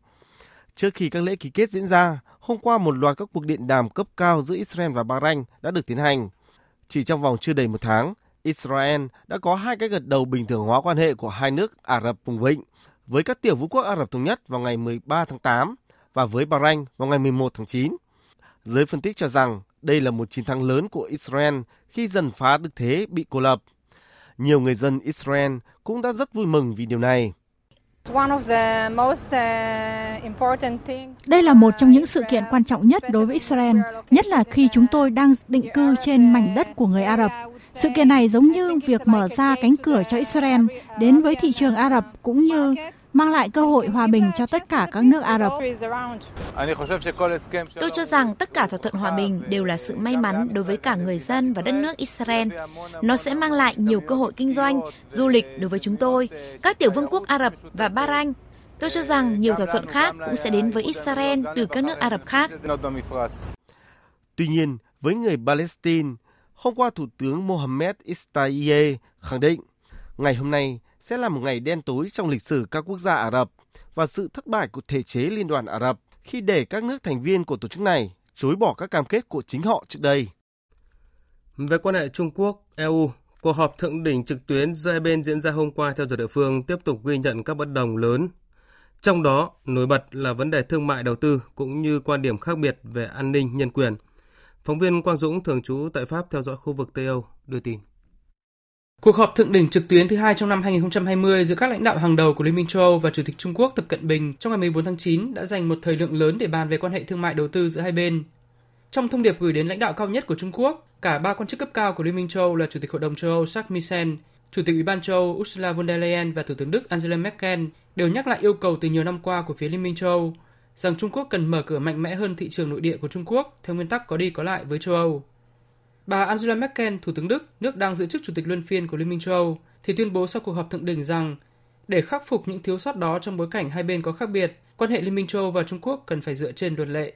Trước khi các lễ ký kết diễn ra, hôm qua một loạt các cuộc điện đàm cấp cao giữa Israel và Bahrain đã được tiến hành. Chỉ trong vòng chưa đầy một tháng, Israel đã có hai cái gật đầu bình thường hóa quan hệ của hai nước Ả Rập vùng vịnh với các tiểu vũ quốc Ả Rập Thống Nhất vào ngày 13 tháng 8 và với Bahrain vào ngày 11 tháng 9. Giới phân tích cho rằng đây là một chiến thắng lớn của Israel khi dần phá được thế bị cô lập. Nhiều người dân Israel cũng đã rất vui mừng vì điều này. Đây là một trong những sự kiện quan trọng nhất đối với Israel, nhất là khi chúng tôi đang định cư trên mảnh đất của người Ả Rập. Sự kiện này giống như việc mở ra cánh cửa cho Israel đến với thị trường Ả Rập cũng như mang lại cơ hội hòa bình cho tất cả các nước Ả Rập. Tôi cho rằng tất cả thỏa thuận hòa bình đều là sự may mắn đối với cả người dân và đất nước Israel. Nó sẽ mang lại nhiều cơ hội kinh doanh, du lịch đối với chúng tôi, các tiểu vương quốc Ả Rập và Bahrain. Tôi cho rằng nhiều thỏa thuận khác cũng sẽ đến với Israel từ các nước Ả Rập khác. Tuy nhiên, với người Palestine, hôm qua Thủ tướng Mohammed Istaiye khẳng định ngày hôm nay sẽ là một ngày đen tối trong lịch sử các quốc gia Ả Rập và sự thất bại của thể chế Liên đoàn Ả Rập khi để các nước thành viên của tổ chức này chối bỏ các cam kết của chính họ trước đây. Về quan hệ Trung Quốc, EU, cuộc họp thượng đỉnh trực tuyến giữa hai bên diễn ra hôm qua theo giờ địa phương tiếp tục ghi nhận các bất đồng lớn. Trong đó, nổi bật là vấn đề thương mại đầu tư cũng như quan điểm khác biệt về an ninh nhân quyền. Phóng viên Quang Dũng thường trú tại Pháp theo dõi khu vực Tây Âu đưa tin. Cuộc họp thượng đỉnh trực tuyến thứ hai trong năm 2020 giữa các lãnh đạo hàng đầu của Liên minh châu Âu và Chủ tịch Trung Quốc Tập Cận Bình trong ngày 14 tháng 9 đã dành một thời lượng lớn để bàn về quan hệ thương mại đầu tư giữa hai bên. Trong thông điệp gửi đến lãnh đạo cao nhất của Trung Quốc, cả ba quan chức cấp cao của Liên minh châu Âu là Chủ tịch Hội đồng châu Âu Jacques Michel, Chủ tịch Ủy ban châu Âu Ursula von der Leyen và Thủ tướng Đức Angela Merkel đều nhắc lại yêu cầu từ nhiều năm qua của phía Liên minh châu Âu rằng Trung Quốc cần mở cửa mạnh mẽ hơn thị trường nội địa của Trung Quốc theo nguyên tắc có đi có lại với châu Âu. Bà Angela Merkel, Thủ tướng Đức, nước đang giữ chức Chủ tịch luân phiên của Liên minh châu Âu, thì tuyên bố sau cuộc họp thượng đỉnh rằng để khắc phục những thiếu sót đó trong bối cảnh hai bên có khác biệt, quan hệ Liên minh châu Âu và Trung Quốc cần phải dựa trên luật lệ.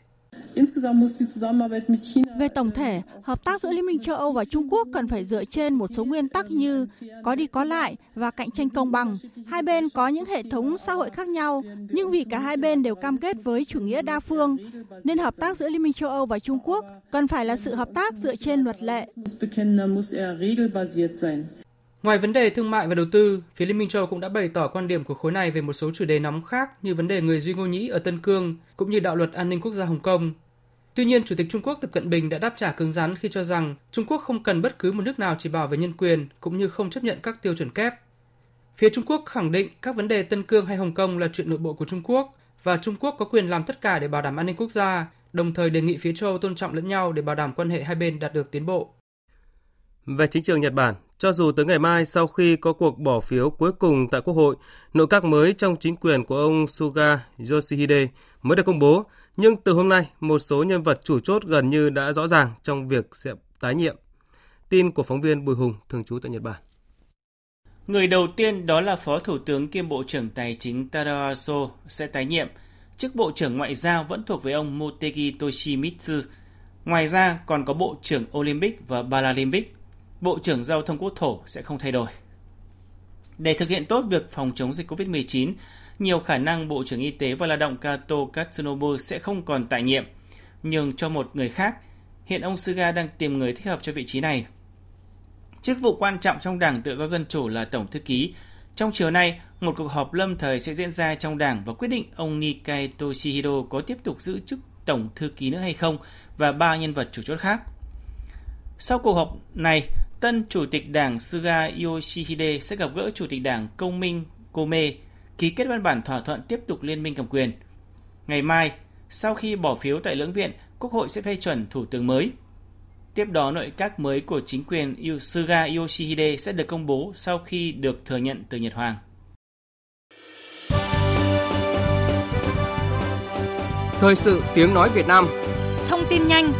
Về tổng thể, hợp tác giữa Liên minh châu Âu và Trung Quốc cần phải dựa trên một số nguyên tắc như có đi có lại và cạnh tranh công bằng. Hai bên có những hệ thống xã hội khác nhau, nhưng vì cả hai bên đều cam kết với chủ nghĩa đa phương, nên hợp tác giữa Liên minh châu Âu và Trung Quốc cần phải là sự hợp tác dựa trên luật lệ. Ngoài vấn đề thương mại và đầu tư, phía Liên minh châu cũng đã bày tỏ quan điểm của khối này về một số chủ đề nóng khác như vấn đề người Duy Ngô Nhĩ ở Tân Cương cũng như đạo luật an ninh quốc gia Hồng Kông. Tuy nhiên, Chủ tịch Trung Quốc Tập Cận Bình đã đáp trả cứng rắn khi cho rằng Trung Quốc không cần bất cứ một nước nào chỉ bảo về nhân quyền cũng như không chấp nhận các tiêu chuẩn kép. Phía Trung Quốc khẳng định các vấn đề Tân Cương hay Hồng Kông là chuyện nội bộ của Trung Quốc và Trung Quốc có quyền làm tất cả để bảo đảm an ninh quốc gia, đồng thời đề nghị phía châu tôn trọng lẫn nhau để bảo đảm quan hệ hai bên đạt được tiến bộ. Về chính trường Nhật Bản, cho dù tới ngày mai sau khi có cuộc bỏ phiếu cuối cùng tại Quốc hội, nội các mới trong chính quyền của ông Suga Yoshihide mới được công bố, nhưng từ hôm nay một số nhân vật chủ chốt gần như đã rõ ràng trong việc sẽ tái nhiệm. Tin của phóng viên Bùi Hùng, thường trú tại Nhật Bản. Người đầu tiên đó là Phó Thủ tướng kiêm Bộ trưởng Tài chính Taro Aso sẽ tái nhiệm. Chức Bộ trưởng Ngoại giao vẫn thuộc về ông Motegi Toshimitsu. Ngoài ra còn có Bộ trưởng Olympic và Paralympic Bộ trưởng Giao thông Quốc thổ sẽ không thay đổi. Để thực hiện tốt việc phòng chống dịch COVID-19, nhiều khả năng Bộ trưởng Y tế và Lao động Kato Katsunobu sẽ không còn tại nhiệm, nhưng cho một người khác. Hiện ông Suga đang tìm người thích hợp cho vị trí này. Chức vụ quan trọng trong Đảng Tự do Dân Chủ là Tổng Thư ký. Trong chiều nay, một cuộc họp lâm thời sẽ diễn ra trong Đảng và quyết định ông Nikai Toshihiro có tiếp tục giữ chức Tổng Thư ký nữa hay không và ba nhân vật chủ chốt khác. Sau cuộc họp này, tân Chủ tịch Đảng Suga Yoshihide sẽ gặp gỡ Chủ tịch Đảng Công minh Kome, ký kết văn bản thỏa thuận tiếp tục liên minh cầm quyền. Ngày mai, sau khi bỏ phiếu tại lưỡng viện, Quốc hội sẽ phê chuẩn Thủ tướng mới. Tiếp đó, nội các mới của chính quyền Suga Yoshihide sẽ được công bố sau khi được thừa nhận từ Nhật Hoàng. Thời sự tiếng nói Việt Nam Thông tin nhanh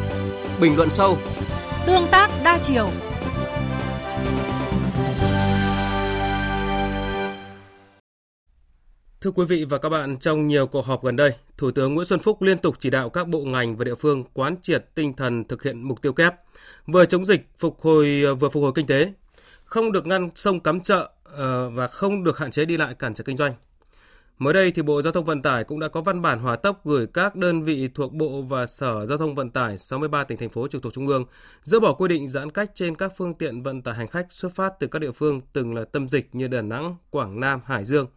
Bình luận sâu Tương tác đa chiều Thưa quý vị và các bạn, trong nhiều cuộc họp gần đây, Thủ tướng Nguyễn Xuân Phúc liên tục chỉ đạo các bộ ngành và địa phương quán triệt tinh thần thực hiện mục tiêu kép, vừa chống dịch, phục hồi vừa phục hồi kinh tế, không được ngăn sông cắm chợ ờ, và không được hạn chế đi lại cản trở kinh doanh. Mới đây thì Bộ Giao thông Vận tải cũng đã có văn bản hòa tốc gửi các đơn vị thuộc Bộ và Sở Giao thông Vận tải 63 tỉnh thành phố trực thuộc Trung ương dỡ bỏ quy định giãn cách trên các phương tiện vận tải hành khách xuất phát từ các địa phương từng là tâm dịch như Đà Nẵng, Quảng Nam, Hải Dương.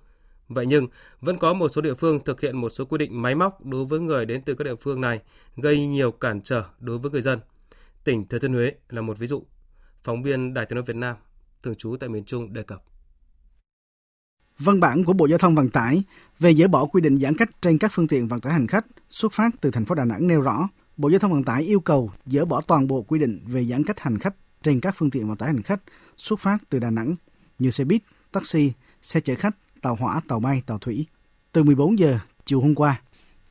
Vậy nhưng, vẫn có một số địa phương thực hiện một số quy định máy móc đối với người đến từ các địa phương này, gây nhiều cản trở đối với người dân. Tỉnh Thừa Thiên Huế là một ví dụ. Phóng viên Đài tiếng nói Việt Nam, thường trú tại miền Trung đề cập. Văn bản của Bộ Giao thông Vận tải về dỡ bỏ quy định giãn cách trên các phương tiện vận tải hành khách xuất phát từ thành phố Đà Nẵng nêu rõ, Bộ Giao thông Vận tải yêu cầu dỡ bỏ toàn bộ quy định về giãn cách hành khách trên các phương tiện vận tải hành khách xuất phát từ Đà Nẵng như xe buýt, taxi, xe chở khách, tàu hỏa, tàu bay, tàu thủy từ 14 giờ chiều hôm qua.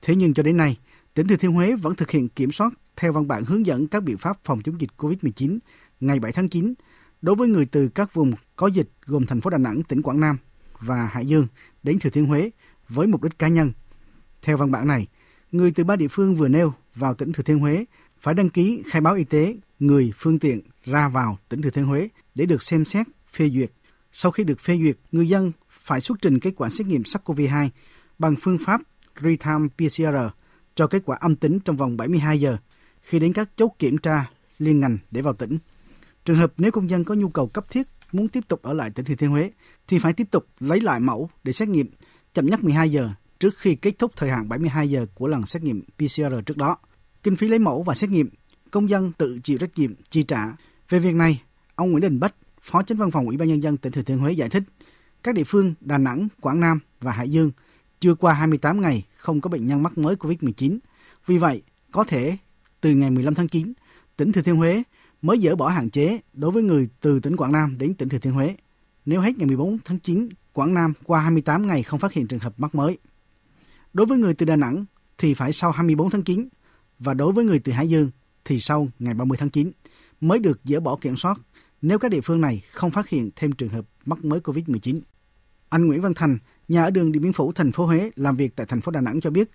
Thế nhưng cho đến nay, tỉnh Thừa Thiên Huế vẫn thực hiện kiểm soát theo văn bản hướng dẫn các biện pháp phòng chống dịch COVID-19 ngày 7 tháng 9 đối với người từ các vùng có dịch gồm thành phố Đà Nẵng, tỉnh Quảng Nam, và Hải Dương đến Thừa Thiên Huế với mục đích cá nhân. Theo văn bản này, người từ ba địa phương vừa nêu vào tỉnh Thừa Thiên Huế phải đăng ký khai báo y tế người phương tiện ra vào tỉnh Thừa Thiên Huế để được xem xét phê duyệt. Sau khi được phê duyệt, người dân phải xuất trình kết quả xét nghiệm SARS-CoV-2 bằng phương pháp real-time PCR cho kết quả âm tính trong vòng 72 giờ khi đến các chốt kiểm tra liên ngành để vào tỉnh. Trường hợp nếu công dân có nhu cầu cấp thiết muốn tiếp tục ở lại tỉnh Thừa Thiên Huế thì phải tiếp tục lấy lại mẫu để xét nghiệm chậm nhất 12 giờ trước khi kết thúc thời hạn 72 giờ của lần xét nghiệm PCR trước đó. Kinh phí lấy mẫu và xét nghiệm, công dân tự chịu trách nhiệm chi trả. Về việc này, ông Nguyễn Đình Bách, Phó Chánh Văn phòng Ủy ban nhân dân tỉnh Thừa Thiên Huế giải thích, các địa phương Đà Nẵng, Quảng Nam và Hải Dương chưa qua 28 ngày không có bệnh nhân mắc mới COVID-19. Vì vậy, có thể từ ngày 15 tháng 9, tỉnh Thừa Thiên Huế mới dỡ bỏ hạn chế đối với người từ tỉnh Quảng Nam đến tỉnh Thừa Thiên Huế. Nếu hết ngày 14 tháng 9, Quảng Nam qua 28 ngày không phát hiện trường hợp mắc mới. Đối với người từ Đà Nẵng thì phải sau 24 tháng 9 và đối với người từ Hải Dương thì sau ngày 30 tháng 9 mới được dỡ bỏ kiểm soát nếu các địa phương này không phát hiện thêm trường hợp mắc mới COVID-19. Anh Nguyễn Văn Thành, nhà ở đường Điện Biên Phủ, thành phố Huế, làm việc tại thành phố Đà Nẵng cho biết,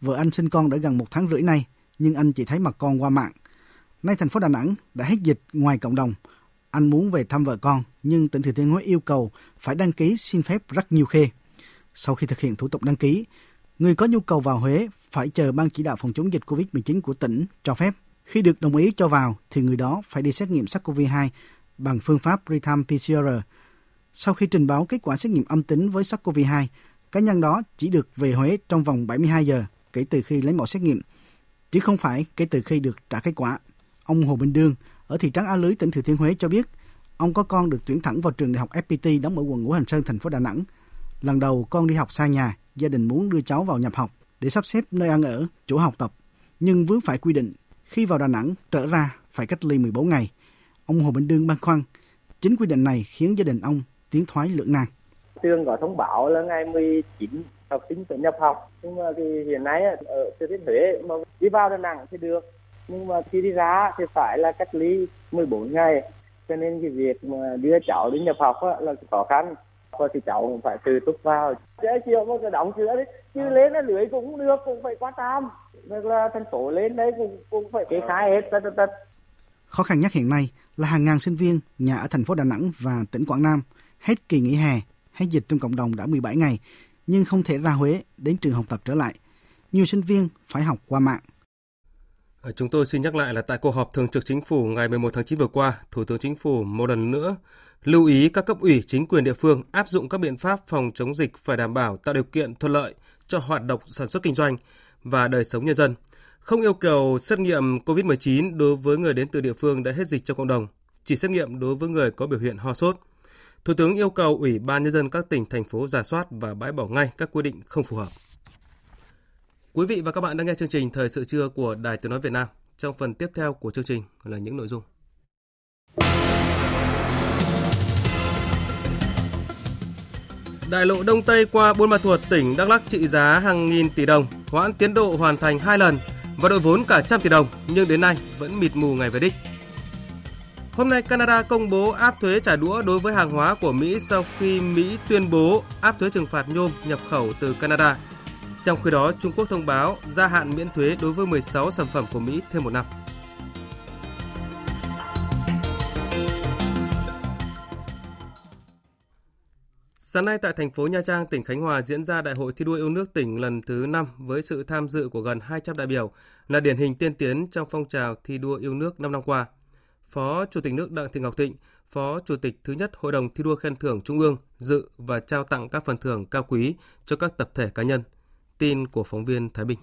vợ anh sinh con đã gần một tháng rưỡi nay, nhưng anh chỉ thấy mặt con qua mạng. Nay thành phố Đà Nẵng đã hết dịch ngoài cộng đồng. Anh muốn về thăm vợ con, nhưng tỉnh Thừa Thiên Huế yêu cầu phải đăng ký xin phép rất nhiều khê. Sau khi thực hiện thủ tục đăng ký, người có nhu cầu vào Huế phải chờ ban chỉ đạo phòng chống dịch COVID-19 của tỉnh cho phép. Khi được đồng ý cho vào thì người đó phải đi xét nghiệm SARS-CoV-2 bằng phương pháp real-time PCR. Sau khi trình báo kết quả xét nghiệm âm tính với SARS-CoV-2, cá nhân đó chỉ được về Huế trong vòng 72 giờ kể từ khi lấy mẫu xét nghiệm, chứ không phải kể từ khi được trả kết quả. Ông Hồ Bình Đương ở thị trấn A Lưới, tỉnh Thừa Thiên Huế cho biết, ông có con được tuyển thẳng vào trường đại học FPT đóng ở quận Ngũ Hành Sơn, thành phố Đà Nẵng. Lần đầu con đi học xa nhà, gia đình muốn đưa cháu vào nhập học để sắp xếp nơi ăn ở, chỗ học tập, nhưng vướng phải quy định khi vào Đà Nẵng trở ra phải cách ly 14 ngày. Ông Hồ Bình Đương băn khoăn, chính quy định này khiến gia đình ông tiến thoái lưỡng nan. Trường có thông báo là ngày 19 học sinh tự nhập học, nhưng mà thì hiện nay ở Thừa Thiên Huế mà đi vào Đà Nẵng thì được, nhưng mà khi đi ra thì phải là cách ly 14 ngày. Cho nên cái việc mà đưa cháu đi nhập học á, là khó khăn. Và thì cháu cũng phải từ túc vào. Chứ chiều mà đóng cửa đấy chứ lên là lưới cũng được cũng phải quan tâm được là thành phố lên đấy cũng cũng phải kê khai hết tất tất. Khó khăn nhất hiện nay là hàng ngàn sinh viên nhà ở thành phố Đà Nẵng và tỉnh Quảng Nam hết kỳ nghỉ hè, hết dịch trong cộng đồng đã 17 ngày, nhưng không thể ra Huế đến trường học tập trở lại. Nhiều sinh viên phải học qua mạng. À, chúng tôi xin nhắc lại là tại cuộc họp thường trực chính phủ ngày 11 tháng 9 vừa qua, Thủ tướng Chính phủ một lần nữa lưu ý các cấp ủy chính quyền địa phương áp dụng các biện pháp phòng chống dịch phải đảm bảo tạo điều kiện thuận lợi cho hoạt động sản xuất kinh doanh và đời sống nhân dân, không yêu cầu xét nghiệm COVID-19 đối với người đến từ địa phương đã hết dịch trong cộng đồng, chỉ xét nghiệm đối với người có biểu hiện ho sốt. Thủ tướng yêu cầu Ủy ban nhân dân các tỉnh thành phố giả soát và bãi bỏ ngay các quy định không phù hợp. Quý vị và các bạn đang nghe chương trình Thời sự trưa của Đài Tiếng nói Việt Nam. Trong phần tiếp theo của chương trình là những nội dung. Đại lộ Đông Tây qua Buôn Ma Thuột, tỉnh Đắk Lắk trị giá hàng nghìn tỷ đồng, hoãn tiến độ hoàn thành hai lần và đội vốn cả trăm tỷ đồng nhưng đến nay vẫn mịt mù ngày về đích. Hôm nay Canada công bố áp thuế trả đũa đối với hàng hóa của Mỹ sau khi Mỹ tuyên bố áp thuế trừng phạt nhôm nhập khẩu từ Canada. Trong khi đó, Trung Quốc thông báo gia hạn miễn thuế đối với 16 sản phẩm của Mỹ thêm một năm. Sáng nay tại thành phố Nha Trang, tỉnh Khánh Hòa diễn ra Đại hội thi đua yêu nước tỉnh lần thứ 5 với sự tham dự của gần 200 đại biểu là điển hình tiên tiến trong phong trào thi đua yêu nước 5 năm qua. Phó Chủ tịch nước Đặng Thị Ngọc Thịnh, Phó Chủ tịch thứ nhất Hội đồng thi đua khen thưởng Trung ương dự và trao tặng các phần thưởng cao quý cho các tập thể cá nhân. Tin của phóng viên Thái Bình.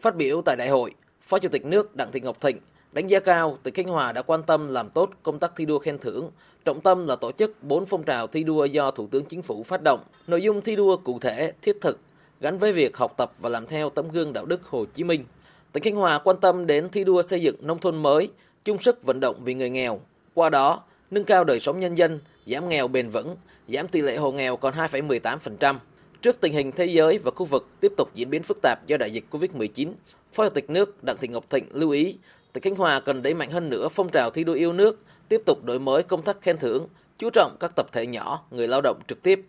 Phát biểu tại đại hội, Phó Chủ tịch nước Đặng Thị Ngọc Thịnh đánh giá cao tỉnh Khánh Hòa đã quan tâm làm tốt công tác thi đua khen thưởng, trọng tâm là tổ chức 4 phong trào thi đua do Thủ tướng Chính phủ phát động, nội dung thi đua cụ thể, thiết thực, gắn với việc học tập và làm theo tấm gương đạo đức Hồ Chí Minh. Tỉnh Khánh Hòa quan tâm đến thi đua xây dựng nông thôn mới, chung sức vận động vì người nghèo, qua đó nâng cao đời sống nhân dân, giảm nghèo bền vững, giảm tỷ lệ hộ nghèo còn 2,18%. Trước tình hình thế giới và khu vực tiếp tục diễn biến phức tạp do đại dịch Covid-19, Phó Chủ tịch nước Đặng Thị Ngọc Thịnh lưu ý tỉnh Khánh Hòa cần đẩy mạnh hơn nữa phong trào thi đua yêu nước, tiếp tục đổi mới công tác khen thưởng, chú trọng các tập thể nhỏ, người lao động trực tiếp.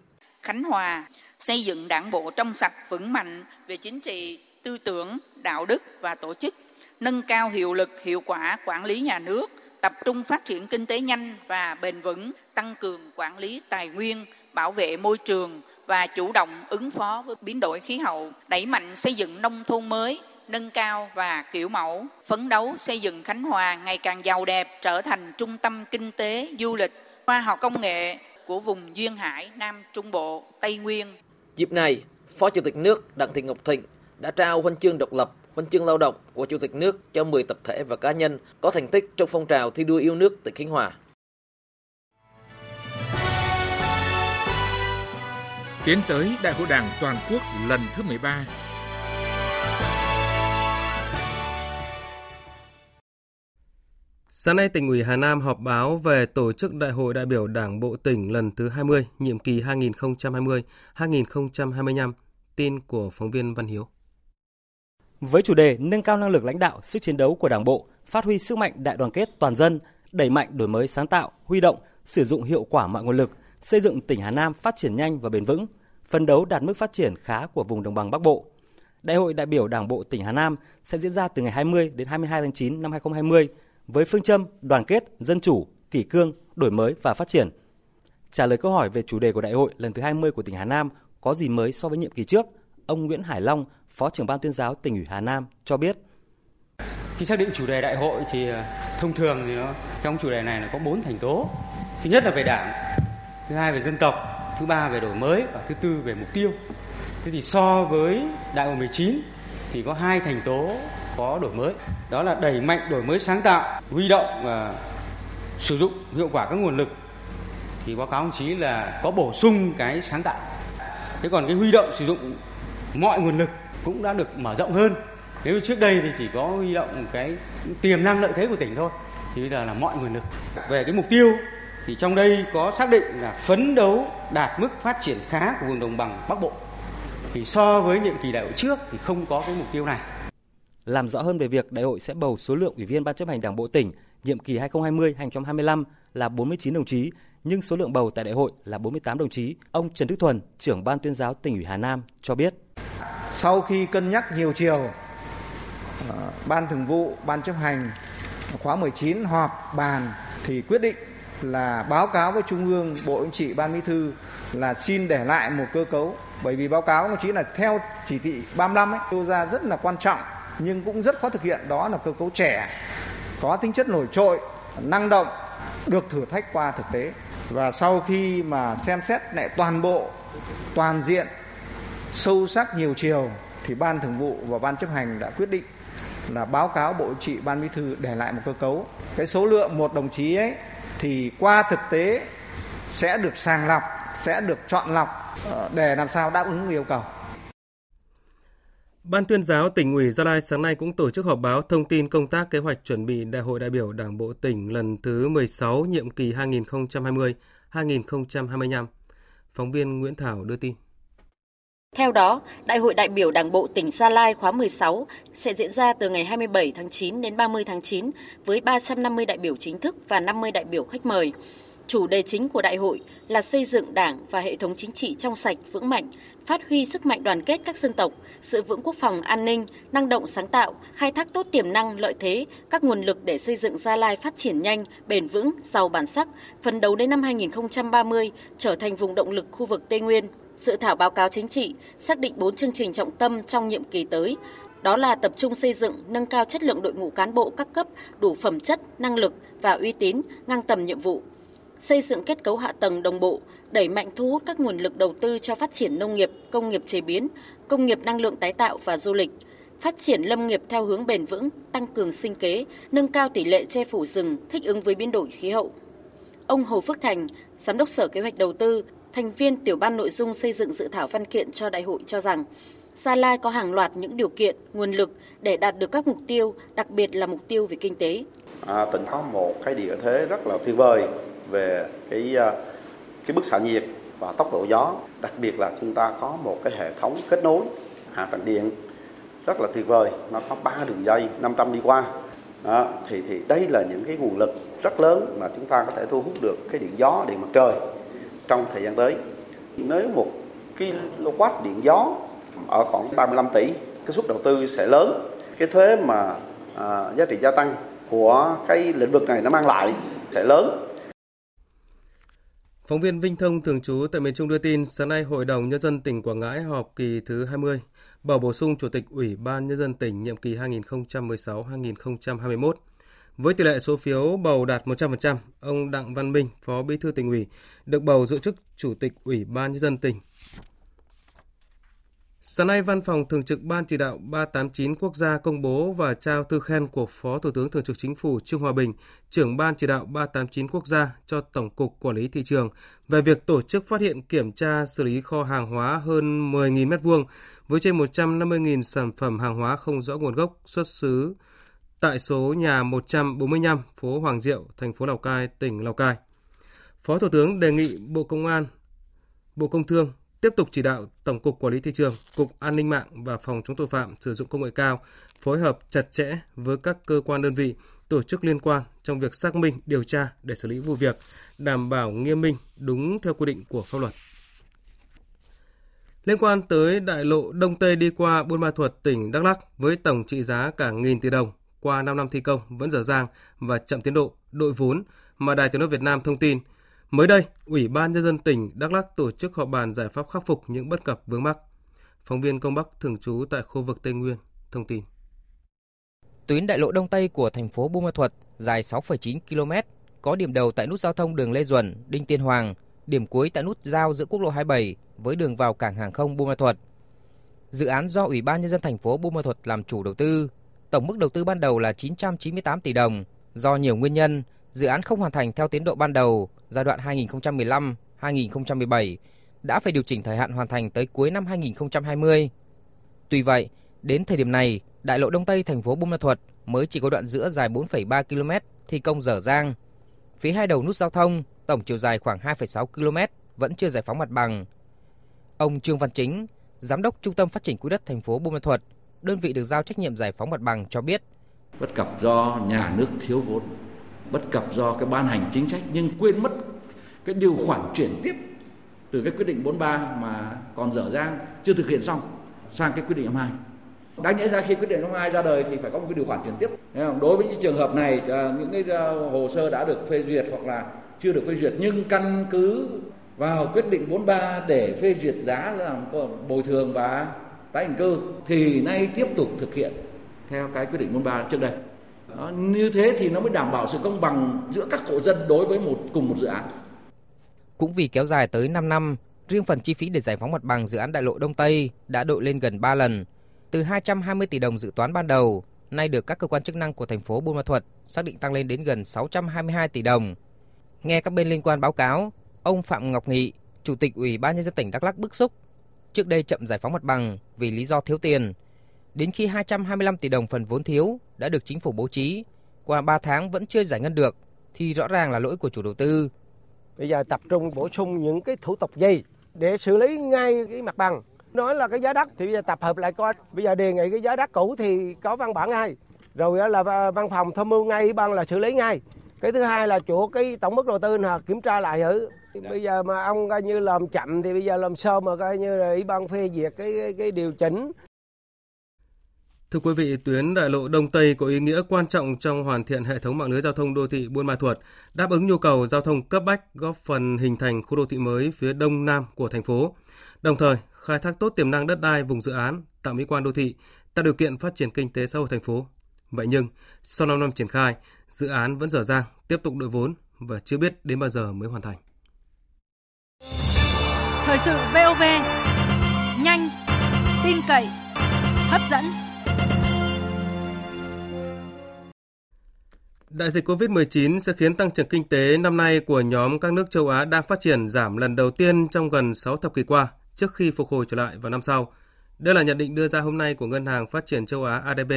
Khánh Hòa xây dựng đảng bộ trong sạch vững mạnh về chính trị, tư tưởng, đạo đức và tổ chức, nâng cao hiệu lực, hiệu quả quản lý nhà nước, tập trung phát triển kinh tế nhanh và bền vững, tăng cường quản lý tài nguyên, bảo vệ môi trường và chủ động ứng phó với biến đổi khí hậu, đẩy mạnh xây dựng nông thôn mới, nâng cao và kiểu mẫu, phấn đấu xây dựng Khánh Hòa ngày càng giàu đẹp, trở thành trung tâm kinh tế, du lịch, khoa học công nghệ của vùng Duyên Hải, Nam Trung Bộ, Tây Nguyên. Dịp này, Phó Chủ tịch nước Đặng Thị Ngọc Thịnh đã trao huân chương độc lập, huân chương lao động của Chủ tịch nước cho 10 tập thể và cá nhân có thành tích trong phong trào thi đua yêu nước tỉnh Khánh Hòa. Tiến tới Đại hội Đảng toàn quốc lần thứ 13 Sáng nay, tỉnh ủy Hà Nam họp báo về tổ chức Đại hội đại biểu Đảng bộ tỉnh lần thứ 20, nhiệm kỳ 2020-2025. Tin của phóng viên Văn Hiếu. Với chủ đề nâng cao năng lực lãnh đạo, sức chiến đấu của Đảng bộ, phát huy sức mạnh đại đoàn kết toàn dân, đẩy mạnh đổi mới sáng tạo, huy động, sử dụng hiệu quả mọi nguồn lực, xây dựng tỉnh Hà Nam phát triển nhanh và bền vững, phấn đấu đạt mức phát triển khá của vùng đồng bằng Bắc Bộ. Đại hội đại biểu Đảng bộ tỉnh Hà Nam sẽ diễn ra từ ngày 20 đến 22 tháng 9 năm 2020 với phương châm đoàn kết, dân chủ, kỷ cương, đổi mới và phát triển. Trả lời câu hỏi về chủ đề của đại hội lần thứ 20 của tỉnh Hà Nam có gì mới so với nhiệm kỳ trước, ông Nguyễn Hải Long, Phó trưởng ban tuyên giáo tỉnh ủy Hà Nam cho biết. Khi xác định chủ đề đại hội thì ờ, thông thường thì nó, trong chủ đề này nó có bốn thành tố. Thứ nhất là về đảng, thứ hai về dân tộc, thứ ba về đổi mới và thứ tư về mục tiêu. Thế thì so với đại hội 19 thì có hai thành tố có đổi mới đó là đẩy mạnh đổi mới sáng tạo huy động và sử dụng hiệu quả các nguồn lực thì báo cáo ông chí là có bổ sung cái sáng tạo thế còn cái huy động sử dụng mọi nguồn lực cũng đã được mở rộng hơn nếu trước đây thì chỉ có huy động cái tiềm năng lợi thế của tỉnh thôi thì bây giờ là mọi nguồn lực về cái mục tiêu thì trong đây có xác định là phấn đấu đạt mức phát triển khá của vùng đồng bằng bắc bộ thì so với nhiệm kỳ đại hội trước thì không có cái mục tiêu này làm rõ hơn về việc đại hội sẽ bầu số lượng ủy viên ban chấp hành Đảng bộ tỉnh nhiệm kỳ 2020-2025 là 49 đồng chí, nhưng số lượng bầu tại đại hội là 48 đồng chí. Ông Trần Đức Thuần, trưởng ban tuyên giáo tỉnh ủy Hà Nam cho biết. Sau khi cân nhắc nhiều chiều, ờ, ban thường vụ, ban chấp hành khóa 19 họp bàn thì quyết định là báo cáo với Trung ương, Bộ Chính trị, Ban Bí thư là xin để lại một cơ cấu. Bởi vì báo cáo đồng chí là theo chỉ thị 35 ấy đưa ra rất là quan trọng nhưng cũng rất khó thực hiện. Đó là cơ cấu trẻ có tính chất nổi trội năng động được thử thách qua thực tế. Và sau khi mà xem xét lại toàn bộ toàn diện sâu sắc nhiều chiều thì ban thường vụ và ban chấp hành đã quyết định là báo cáo bộ trị ban bí thư để lại một cơ cấu cái số lượng một đồng chí ấy thì qua thực tế sẽ được sàng lọc, sẽ được chọn lọc ờ, để làm sao đáp ứng yêu cầu Ban tuyên giáo tỉnh ủy Gia Lai sáng nay cũng tổ chức họp báo thông tin công tác kế hoạch chuẩn bị Đại hội đại biểu Đảng bộ tỉnh lần thứ 16 nhiệm kỳ 2020-2025. Phóng viên Nguyễn Thảo đưa tin. Theo đó, Đại hội đại biểu Đảng bộ tỉnh Gia Lai khóa 16 sẽ diễn ra từ ngày 27 tháng 9 đến 30 tháng 9 với 350 đại biểu chính thức và 50 đại biểu khách mời. Chủ đề chính của đại hội là xây dựng Đảng và hệ thống chính trị trong sạch, vững mạnh, phát huy sức mạnh đoàn kết các dân tộc, sự vững quốc phòng an ninh, năng động sáng tạo, khai thác tốt tiềm năng, lợi thế, các nguồn lực để xây dựng Gia Lai phát triển nhanh, bền vững, giàu bản sắc, phấn đấu đến năm 2030 trở thành vùng động lực khu vực Tây Nguyên. Dự thảo báo cáo chính trị xác định 4 chương trình trọng tâm trong nhiệm kỳ tới, đó là tập trung xây dựng, nâng cao chất lượng đội ngũ cán bộ các cấp đủ phẩm chất, năng lực và uy tín, ngang tầm nhiệm vụ, xây dựng kết cấu hạ tầng đồng bộ, đẩy mạnh thu hút các nguồn lực đầu tư cho phát triển nông nghiệp, công nghiệp chế biến, công nghiệp năng lượng tái tạo và du lịch, phát triển lâm nghiệp theo hướng bền vững, tăng cường sinh kế, nâng cao tỷ lệ che phủ rừng thích ứng với biến đổi khí hậu. Ông Hồ Phước Thành, Giám đốc Sở Kế hoạch Đầu tư, thành viên tiểu ban nội dung xây dựng dự thảo văn kiện cho đại hội cho rằng Gia Lai có hàng loạt những điều kiện, nguồn lực để đạt được các mục tiêu, đặc biệt là mục tiêu về kinh tế. À, tỉnh có một cái địa thế rất là tuyệt vời về cái à, cái bức xạ nhiệt và tốc độ gió. Đặc biệt là chúng ta có một cái hệ thống kết nối hạ tầng điện rất là tuyệt vời. Nó có ba đường dây 500 đi qua. Đó, thì thì đây là những cái nguồn lực rất lớn mà chúng ta có thể thu hút được cái điện gió điện mặt trời trong thời gian tới. Nếu một kW điện gió ở khoảng 35 tỷ cái suất đầu tư sẽ lớn. Cái thuế mà à, giá trị gia tăng của cái lĩnh vực này nó mang lại sẽ lớn. Phóng viên Vinh Thông thường trú tại miền Trung đưa tin, sáng nay Hội đồng Nhân dân tỉnh Quảng Ngãi họp kỳ thứ 20, bầu bổ sung Chủ tịch Ủy ban Nhân dân tỉnh nhiệm kỳ 2016-2021. Với tỷ lệ số phiếu bầu đạt 100%, ông Đặng Văn Minh, Phó Bí thư tỉnh ủy, được bầu giữ chức Chủ tịch Ủy ban Nhân dân tỉnh. Sáng nay, Văn phòng Thường trực Ban Chỉ đạo 389 Quốc gia công bố và trao thư khen của Phó Thủ tướng Thường trực Chính phủ Trương Hòa Bình, trưởng Ban Chỉ đạo 389 Quốc gia cho Tổng cục Quản lý Thị trường về việc tổ chức phát hiện kiểm tra xử lý kho hàng hóa hơn 10.000 m2 với trên 150.000 sản phẩm hàng hóa không rõ nguồn gốc xuất xứ tại số nhà 145 phố Hoàng Diệu, thành phố Lào Cai, tỉnh Lào Cai. Phó Thủ tướng đề nghị Bộ Công an, Bộ Công Thương tiếp tục chỉ đạo Tổng cục Quản lý thị trường, Cục An ninh mạng và Phòng chống tội phạm sử dụng công nghệ cao phối hợp chặt chẽ với các cơ quan đơn vị, tổ chức liên quan trong việc xác minh, điều tra để xử lý vụ việc, đảm bảo nghiêm minh đúng theo quy định của pháp luật. Liên quan tới đại lộ Đông Tây đi qua Buôn Ma Thuột, tỉnh Đắk Lắk với tổng trị giá cả nghìn tỷ đồng qua 5 năm thi công vẫn dở dang và chậm tiến độ, đội vốn mà Đài Tiếng nói Việt Nam thông tin – Mới đây, Ủy ban Nhân dân tỉnh Đắk Lắk tổ chức họp bàn giải pháp khắc phục những bất cập vướng mắc. Phóng viên Công Bắc thường trú tại khu vực Tây Nguyên thông tin. Tuyến đại lộ Đông Tây của thành phố Buôn Ma Thuột dài 6,9 km, có điểm đầu tại nút giao thông đường Lê Duẩn, Đinh Tiên Hoàng, điểm cuối tại nút giao giữa quốc lộ 27 với đường vào cảng hàng không Buôn Ma Thuột. Dự án do Ủy ban nhân dân thành phố Buôn Ma Thuột làm chủ đầu tư, tổng mức đầu tư ban đầu là 998 tỷ đồng, do nhiều nguyên nhân dự án không hoàn thành theo tiến độ ban đầu giai đoạn 2015-2017 đã phải điều chỉnh thời hạn hoàn thành tới cuối năm 2020. Tuy vậy, đến thời điểm này, đại lộ Đông Tây thành phố Buôn Ma Thuột mới chỉ có đoạn giữa dài 4,3 km thi công dở dang. Phía hai đầu nút giao thông, tổng chiều dài khoảng 2,6 km vẫn chưa giải phóng mặt bằng. Ông Trương Văn Chính, giám đốc Trung tâm Phát triển Quỹ đất thành phố Buôn Ma Thuột, đơn vị được giao trách nhiệm giải phóng mặt bằng cho biết, bất cập do nhà nước thiếu vốn bất cập do cái ban hành chính sách nhưng quên mất cái điều khoản chuyển tiếp từ cái quyết định 43 mà còn dở dang chưa thực hiện xong sang cái quyết định 52 đáng nhẽ ra khi quyết định 52 ra đời thì phải có một cái điều khoản chuyển tiếp. Đối với những trường hợp này ờ, những cái ờ, hồ sơ đã được phê duyệt hoặc là chưa được phê duyệt nhưng căn cứ vào quyết định 43 để phê duyệt giá làm bồi thường và tái định cư thì nay tiếp tục thực hiện theo cái quyết định 43 trước đây đó, như thế thì nó mới đảm bảo sự công bằng giữa các hộ dân đối với một cùng một dự án. Cũng vì kéo dài tới 5 năm, riêng phần chi phí để giải phóng mặt bằng dự án đại lộ Đông Tây đã đội lên gần 3 lần. Từ 220 tỷ đồng dự toán ban đầu, nay được các cơ quan chức năng của thành phố Buôn Ma Thuột xác định tăng lên đến gần 622 tỷ đồng. Nghe các bên liên quan báo cáo, ông Phạm Ngọc Nghị, Chủ tịch Ủy ban nhân dân tỉnh Đắk Lắk bức xúc. Trước đây chậm giải phóng mặt bằng vì lý do thiếu tiền. Đến khi 225 tỷ đồng phần vốn thiếu đã được chính phủ bố trí, qua 3 tháng vẫn chưa giải ngân được thì rõ ràng là lỗi của chủ đầu tư. Bây giờ tập trung bổ sung những cái thủ tục gì để xử lý ngay cái mặt bằng. Nói là cái giá đất thì bây giờ tập hợp lại coi. Bây giờ đề nghị cái giá đất cũ thì có văn bản ngay. Rồi là văn phòng tham mưu ngay ban là xử lý ngay. Cái thứ hai là chủ cái tổng mức đầu tư là kiểm tra lại thử. Bây giờ mà ông coi như làm chậm thì bây giờ làm sao mà coi như là ủy ban phê duyệt cái cái, cái điều chỉnh Thưa quý vị, tuyến đại lộ Đông Tây có ý nghĩa quan trọng trong hoàn thiện hệ thống mạng lưới giao thông đô thị Buôn Ma Thuột, đáp ứng nhu cầu giao thông cấp bách, góp phần hình thành khu đô thị mới phía đông nam của thành phố. Đồng thời, khai thác tốt tiềm năng đất đai vùng dự án, tạo mỹ quan đô thị, tạo điều kiện phát triển kinh tế xã hội thành phố. Vậy nhưng, sau 5 năm triển khai, dự án vẫn dở dang, tiếp tục đội vốn và chưa biết đến bao giờ mới hoàn thành. Thời sự VOV, nhanh, tin cậy, hấp dẫn. Đại dịch COVID-19 sẽ khiến tăng trưởng kinh tế năm nay của nhóm các nước châu Á đang phát triển giảm lần đầu tiên trong gần 6 thập kỷ qua trước khi phục hồi trở lại vào năm sau. Đây là nhận định đưa ra hôm nay của Ngân hàng Phát triển châu Á ADB.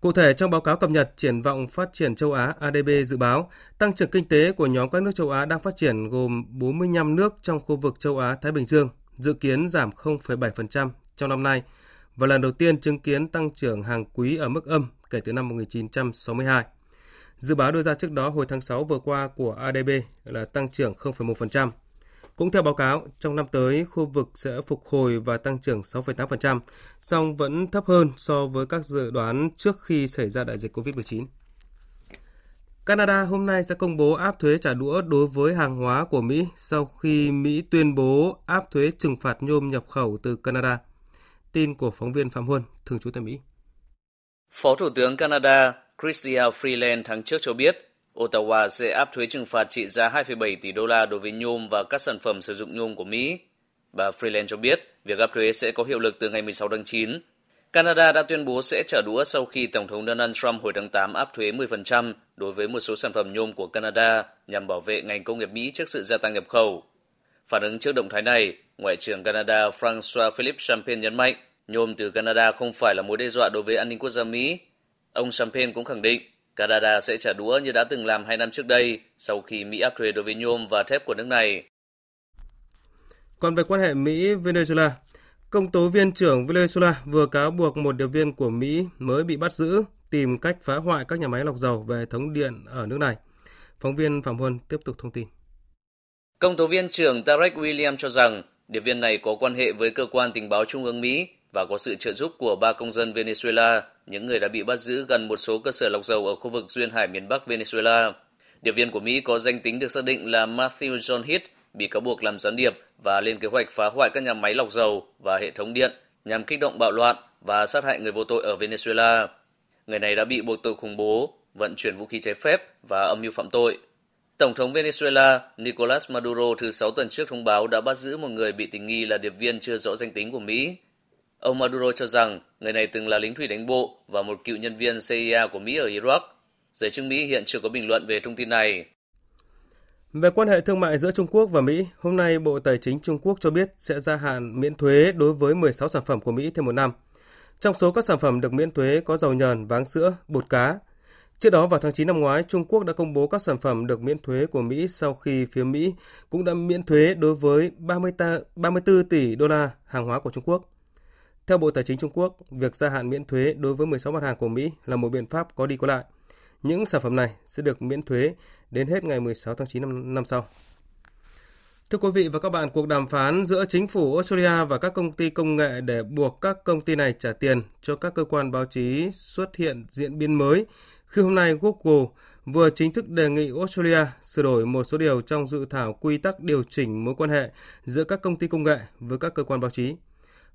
Cụ thể, trong báo cáo cập nhật triển vọng phát triển châu Á ADB dự báo, tăng trưởng kinh tế của nhóm các nước châu Á đang phát triển gồm 45 nước trong khu vực châu Á Thái Bình Dương, dự kiến giảm 0,7% trong năm nay và lần đầu tiên chứng kiến tăng trưởng hàng quý ở mức âm kể từ năm 1962. Dự báo đưa ra trước đó hồi tháng 6 vừa qua của ADB là tăng trưởng 0,1%. Cũng theo báo cáo, trong năm tới, khu vực sẽ phục hồi và tăng trưởng 6,8%, song vẫn thấp hơn so với các dự đoán trước khi xảy ra đại dịch COVID-19. Canada hôm nay sẽ công bố áp thuế trả đũa đối với hàng hóa của Mỹ sau khi Mỹ tuyên bố áp thuế trừng phạt nhôm nhập khẩu từ Canada. Tin của phóng viên Phạm Huân, thường trú tại Mỹ. Phó Thủ tướng Canada Chrystia Freeland tháng trước cho biết, Ottawa sẽ áp thuế trừng phạt trị giá 2,7 tỷ đô la đối với nhôm và các sản phẩm sử dụng nhôm của Mỹ. Bà Freeland cho biết, việc áp thuế sẽ có hiệu lực từ ngày 16 tháng 9. Canada đã tuyên bố sẽ trả đũa sau khi Tổng thống Donald Trump hồi tháng 8 áp thuế 10% đối với một số sản phẩm nhôm của Canada nhằm bảo vệ ngành công nghiệp Mỹ trước sự gia tăng nhập khẩu. Phản ứng trước động thái này, Ngoại trưởng Canada François Philippe Champagne nhấn mạnh nhôm từ Canada không phải là mối đe dọa đối với an ninh quốc gia Mỹ Ông Champagne cũng khẳng định Canada sẽ trả đũa như đã từng làm hai năm trước đây sau khi Mỹ áp thuế đối với nhôm và thép của nước này. Còn về quan hệ Mỹ-Venezuela, công tố viên trưởng Venezuela vừa cáo buộc một điệp viên của Mỹ mới bị bắt giữ tìm cách phá hoại các nhà máy lọc dầu về hệ thống điện ở nước này. Phóng viên Phạm Huân tiếp tục thông tin. Công tố viên trưởng Tarek William cho rằng điệp viên này có quan hệ với cơ quan tình báo trung ương Mỹ và có sự trợ giúp của ba công dân Venezuela, những người đã bị bắt giữ gần một số cơ sở lọc dầu ở khu vực duyên hải miền Bắc Venezuela. Điệp viên của Mỹ có danh tính được xác định là Matthew John Heath, bị cáo buộc làm gián điệp và lên kế hoạch phá hoại các nhà máy lọc dầu và hệ thống điện nhằm kích động bạo loạn và sát hại người vô tội ở Venezuela. Người này đã bị buộc tội khủng bố, vận chuyển vũ khí trái phép và âm mưu phạm tội. Tổng thống Venezuela Nicolas Maduro thứ sáu tuần trước thông báo đã bắt giữ một người bị tình nghi là điệp viên chưa rõ danh tính của Mỹ Ông Maduro cho rằng người này từng là lính thủy đánh bộ và một cựu nhân viên CIA của Mỹ ở Iraq. Giới chức Mỹ hiện chưa có bình luận về thông tin này. Về quan hệ thương mại giữa Trung Quốc và Mỹ, hôm nay Bộ Tài chính Trung Quốc cho biết sẽ gia hạn miễn thuế đối với 16 sản phẩm của Mỹ thêm một năm. Trong số các sản phẩm được miễn thuế có dầu nhờn, váng sữa, bột cá. Trước đó vào tháng 9 năm ngoái, Trung Quốc đã công bố các sản phẩm được miễn thuế của Mỹ sau khi phía Mỹ cũng đã miễn thuế đối với 30 ta, 34 tỷ đô la hàng hóa của Trung Quốc. Theo Bộ Tài chính Trung Quốc, việc gia hạn miễn thuế đối với 16 mặt hàng của Mỹ là một biện pháp có đi có lại. Những sản phẩm này sẽ được miễn thuế đến hết ngày 16 tháng 9 năm, năm sau. Thưa quý vị và các bạn, cuộc đàm phán giữa chính phủ Australia và các công ty công nghệ để buộc các công ty này trả tiền cho các cơ quan báo chí xuất hiện diễn biến mới khi hôm nay Google vừa chính thức đề nghị Australia sửa đổi một số điều trong dự thảo quy tắc điều chỉnh mối quan hệ giữa các công ty công nghệ với các cơ quan báo chí.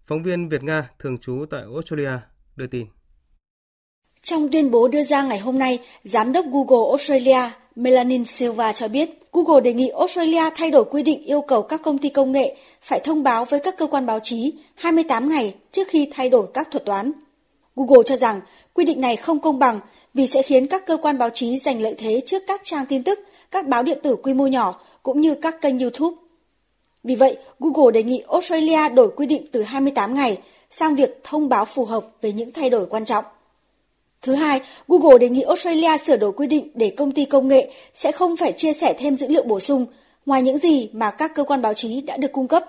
Phóng viên Việt Nga thường trú tại Australia đưa tin. Trong tuyên bố đưa ra ngày hôm nay, Giám đốc Google Australia Melanin Silva cho biết Google đề nghị Australia thay đổi quy định yêu cầu các công ty công nghệ phải thông báo với các cơ quan báo chí 28 ngày trước khi thay đổi các thuật toán. Google cho rằng quy định này không công bằng vì sẽ khiến các cơ quan báo chí giành lợi thế trước các trang tin tức, các báo điện tử quy mô nhỏ cũng như các kênh YouTube. Vì vậy, Google đề nghị Australia đổi quy định từ 28 ngày sang việc thông báo phù hợp về những thay đổi quan trọng. Thứ hai, Google đề nghị Australia sửa đổi quy định để công ty công nghệ sẽ không phải chia sẻ thêm dữ liệu bổ sung ngoài những gì mà các cơ quan báo chí đã được cung cấp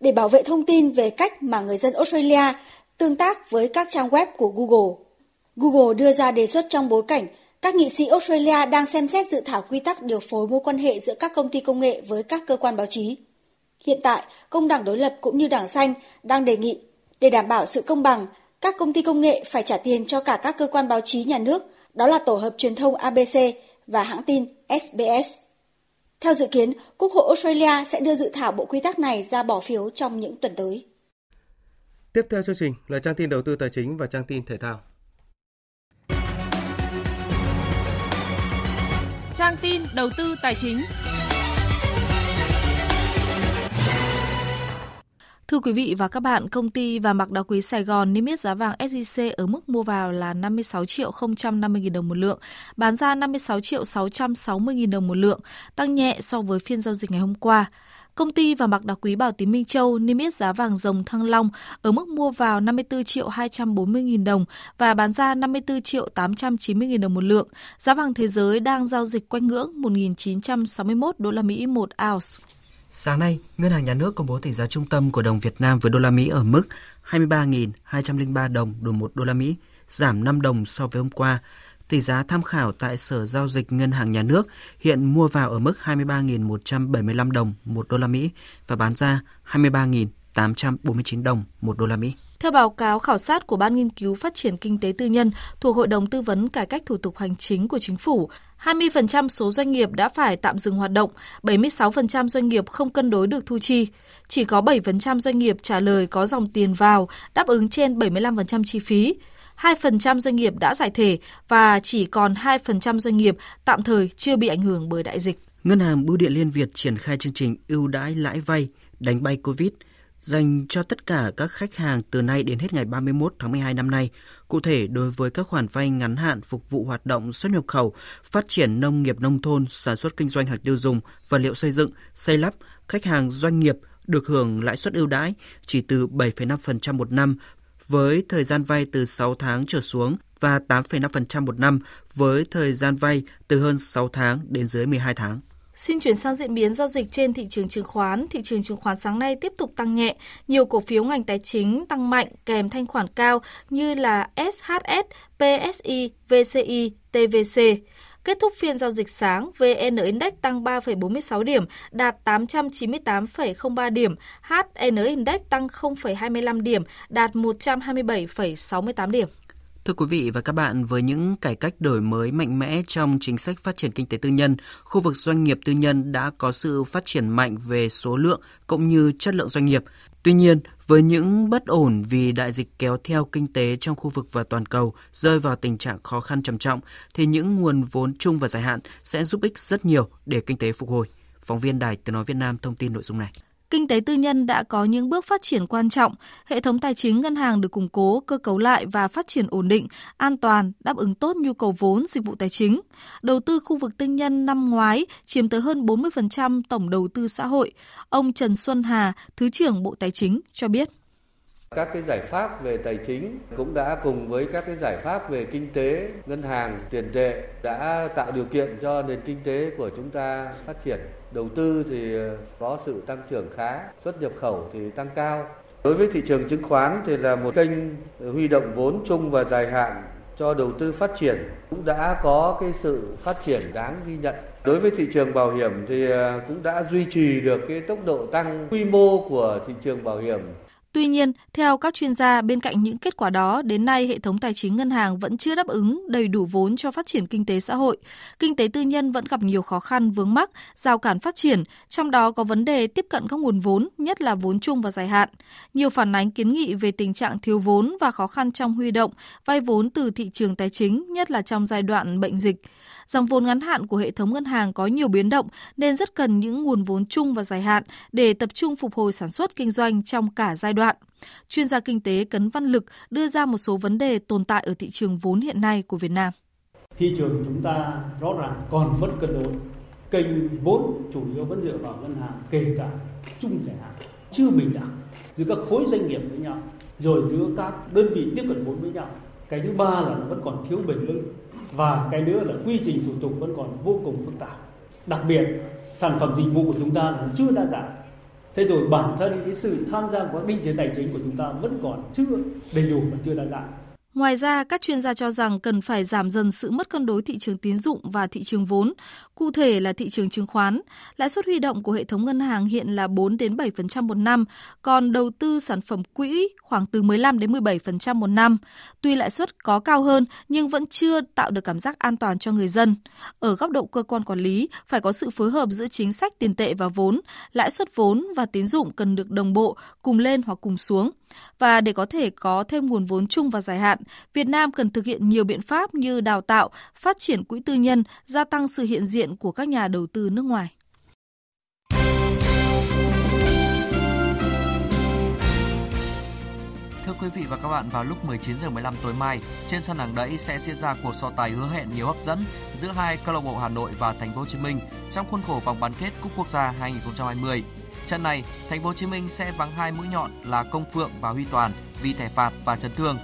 để bảo vệ thông tin về cách mà người dân Australia tương tác với các trang web của Google. Google đưa ra đề xuất trong bối cảnh các nghị sĩ Australia đang xem xét dự thảo quy tắc điều phối mối quan hệ giữa các công ty công nghệ với các cơ quan báo chí. Hiện tại, công đảng đối lập cũng như đảng xanh đang đề nghị để đảm bảo sự công bằng, các công ty công nghệ phải trả tiền cho cả các cơ quan báo chí nhà nước, đó là tổ hợp truyền thông ABC và hãng tin SBS. Theo dự kiến, Quốc hội Australia sẽ đưa dự thảo bộ quy tắc này ra bỏ phiếu trong những tuần tới. Tiếp theo chương trình là trang tin đầu tư tài chính và trang tin thể thao. Trang tin đầu tư tài chính. Thưa quý vị và các bạn, công ty vàng bạc đá quý Sài Gòn niêm yết giá vàng SJC ở mức mua vào là 56 triệu 050 000 đồng một lượng, bán ra 56 triệu 660 000 đồng một lượng, tăng nhẹ so với phiên giao dịch ngày hôm qua. Công ty vàng bạc đá quý Bảo Tín Minh Châu niêm yết giá vàng rồng Thăng Long ở mức mua vào 54 triệu 240 000 đồng và bán ra 54 triệu 890 000 đồng một lượng. Giá vàng thế giới đang giao dịch quanh ngưỡng 1.961 đô la Mỹ một ounce. Sáng nay, Ngân hàng Nhà nước công bố tỷ giá trung tâm của đồng Việt Nam với đô la Mỹ ở mức 23.203 đồng đổi 1 đô la Mỹ, giảm 5 đồng so với hôm qua. Tỷ giá tham khảo tại Sở Giao dịch Ngân hàng Nhà nước hiện mua vào ở mức 23.175 đồng 1 đô la Mỹ và bán ra 23.849 đồng 1 đô la Mỹ. Theo báo cáo khảo sát của Ban Nghiên cứu Phát triển Kinh tế Tư nhân thuộc Hội đồng Tư vấn Cải cách Thủ tục Hành chính của Chính phủ, 20% số doanh nghiệp đã phải tạm dừng hoạt động, 76% doanh nghiệp không cân đối được thu chi. Chỉ có 7% doanh nghiệp trả lời có dòng tiền vào, đáp ứng trên 75% chi phí. 2% doanh nghiệp đã giải thể và chỉ còn 2% doanh nghiệp tạm thời chưa bị ảnh hưởng bởi đại dịch. Ngân hàng Bưu điện Liên Việt triển khai chương trình ưu đãi lãi vay đánh bay Covid dành cho tất cả các khách hàng từ nay đến hết ngày 31 tháng 12 năm nay. Cụ thể, đối với các khoản vay ngắn hạn phục vụ hoạt động xuất nhập khẩu, phát triển nông nghiệp nông thôn, sản xuất kinh doanh hàng tiêu dùng, vật liệu xây dựng, xây lắp, khách hàng doanh nghiệp được hưởng lãi suất ưu đãi chỉ từ 7,5% một năm với thời gian vay từ 6 tháng trở xuống và 8,5% một năm với thời gian vay từ hơn 6 tháng đến dưới 12 tháng. Xin chuyển sang diễn biến giao dịch trên thị trường chứng khoán. Thị trường chứng khoán sáng nay tiếp tục tăng nhẹ. Nhiều cổ phiếu ngành tài chính tăng mạnh kèm thanh khoản cao như là SHS, PSI, VCI, TVC. Kết thúc phiên giao dịch sáng, VN Index tăng 3,46 điểm, đạt 898,03 điểm, HN Index tăng 0,25 điểm, đạt 127,68 điểm. Thưa quý vị và các bạn, với những cải cách đổi mới mạnh mẽ trong chính sách phát triển kinh tế tư nhân, khu vực doanh nghiệp tư nhân đã có sự phát triển mạnh về số lượng cũng như chất lượng doanh nghiệp. Tuy nhiên, với những bất ổn vì đại dịch kéo theo kinh tế trong khu vực và toàn cầu rơi vào tình trạng khó khăn trầm trọng, thì những nguồn vốn chung và dài hạn sẽ giúp ích rất nhiều để kinh tế phục hồi. Phóng viên Đài Tiếng Nói Việt Nam thông tin nội dung này kinh tế tư nhân đã có những bước phát triển quan trọng, hệ thống tài chính ngân hàng được củng cố, cơ cấu lại và phát triển ổn định, an toàn, đáp ứng tốt nhu cầu vốn dịch vụ tài chính. Đầu tư khu vực tư nhân năm ngoái chiếm tới hơn 40% tổng đầu tư xã hội. Ông Trần Xuân Hà, Thứ trưởng Bộ Tài chính cho biết. Các cái giải pháp về tài chính cũng đã cùng với các cái giải pháp về kinh tế, ngân hàng, tiền tệ đã tạo điều kiện cho nền kinh tế của chúng ta phát triển. Đầu tư thì ờ, có sự tăng trưởng khá, xuất nhập khẩu thì tăng cao. Đối với thị trường chứng khoán thì là một kênh huy động vốn chung và dài hạn cho đầu tư phát triển cũng đã có cái sự phát triển đáng ghi nhận. Đối với thị trường bảo hiểm thì ờ, cũng đã duy trì được cái tốc độ tăng quy mô của thị trường bảo hiểm Tuy nhiên, theo các chuyên gia, bên cạnh những kết quả đó, đến nay hệ thống tài chính ngân hàng vẫn chưa đáp ứng đầy đủ vốn cho phát triển kinh tế xã hội. Kinh tế tư nhân vẫn gặp nhiều khó khăn vướng mắc, rào cản phát triển, trong đó có vấn đề tiếp cận các nguồn vốn, nhất là vốn chung và dài hạn. Nhiều phản ánh kiến nghị về tình trạng thiếu vốn và khó khăn trong huy động, vay vốn từ thị trường tài chính, nhất là trong giai đoạn bệnh dịch. Dòng vốn ngắn hạn của hệ thống ngân hàng có nhiều biến động nên rất cần những nguồn vốn chung và dài hạn để tập trung phục hồi sản xuất kinh doanh trong cả giai đoạn. Chuyên gia kinh tế Cấn Văn Lực đưa ra một số vấn đề tồn tại ở thị trường vốn hiện nay của Việt Nam. Thị trường chúng ta rõ ràng còn mất cân đối. Kênh vốn chủ yếu vẫn dựa vào ngân hàng, kể cả chung dài hạn, chưa bình đẳng giữa các khối doanh nghiệp với nhau, rồi giữa các đơn vị tiếp cận vốn với nhau cái thứ ba là nó vẫn còn thiếu bền vững và cái nữa là quy trình thủ tục vẫn còn vô cùng phức tạp. Đặc biệt, sản phẩm dịch vụ của chúng ta là chưa đa dạng. Thế rồi bản thân cái sự tham gia của định chế tài chính của chúng ta vẫn còn chưa đầy đủ và chưa đa dạng. Ngoài ra, các chuyên gia cho rằng cần phải giảm dần sự mất cân đối thị trường tín dụng và thị trường vốn, cụ thể là thị trường chứng khoán. Lãi suất huy động của hệ thống ngân hàng hiện là 4 đến 7% một năm, còn đầu tư sản phẩm quỹ khoảng từ 15 đến 17% một năm. Tuy lãi suất có cao hơn nhưng vẫn chưa tạo được cảm giác an toàn cho người dân. Ở góc độ cơ quan quản lý, phải có sự phối hợp giữa chính sách tiền tệ và vốn, lãi suất vốn và tín dụng cần được đồng bộ, cùng lên hoặc cùng xuống. Và để có thể có thêm nguồn vốn chung và dài hạn, Việt Nam cần thực hiện nhiều biện pháp như đào tạo, phát triển quỹ tư nhân, gia tăng sự hiện diện của các nhà đầu tư nước ngoài. Thưa quý vị và các bạn, vào lúc 19 giờ 15 tối mai, trên sân hàng đẫy sẽ diễn ra cuộc so tài hứa hẹn nhiều hấp dẫn giữa hai câu lạc bộ Hà Nội và Thành phố Hồ Chí Minh trong khuôn khổ vòng bán kết Cúp Quốc gia 2020. Trận này, Thành phố Hồ Chí Minh sẽ vắng hai mũi nhọn là Công Phượng và Huy Toàn vì thẻ phạt và chấn thương.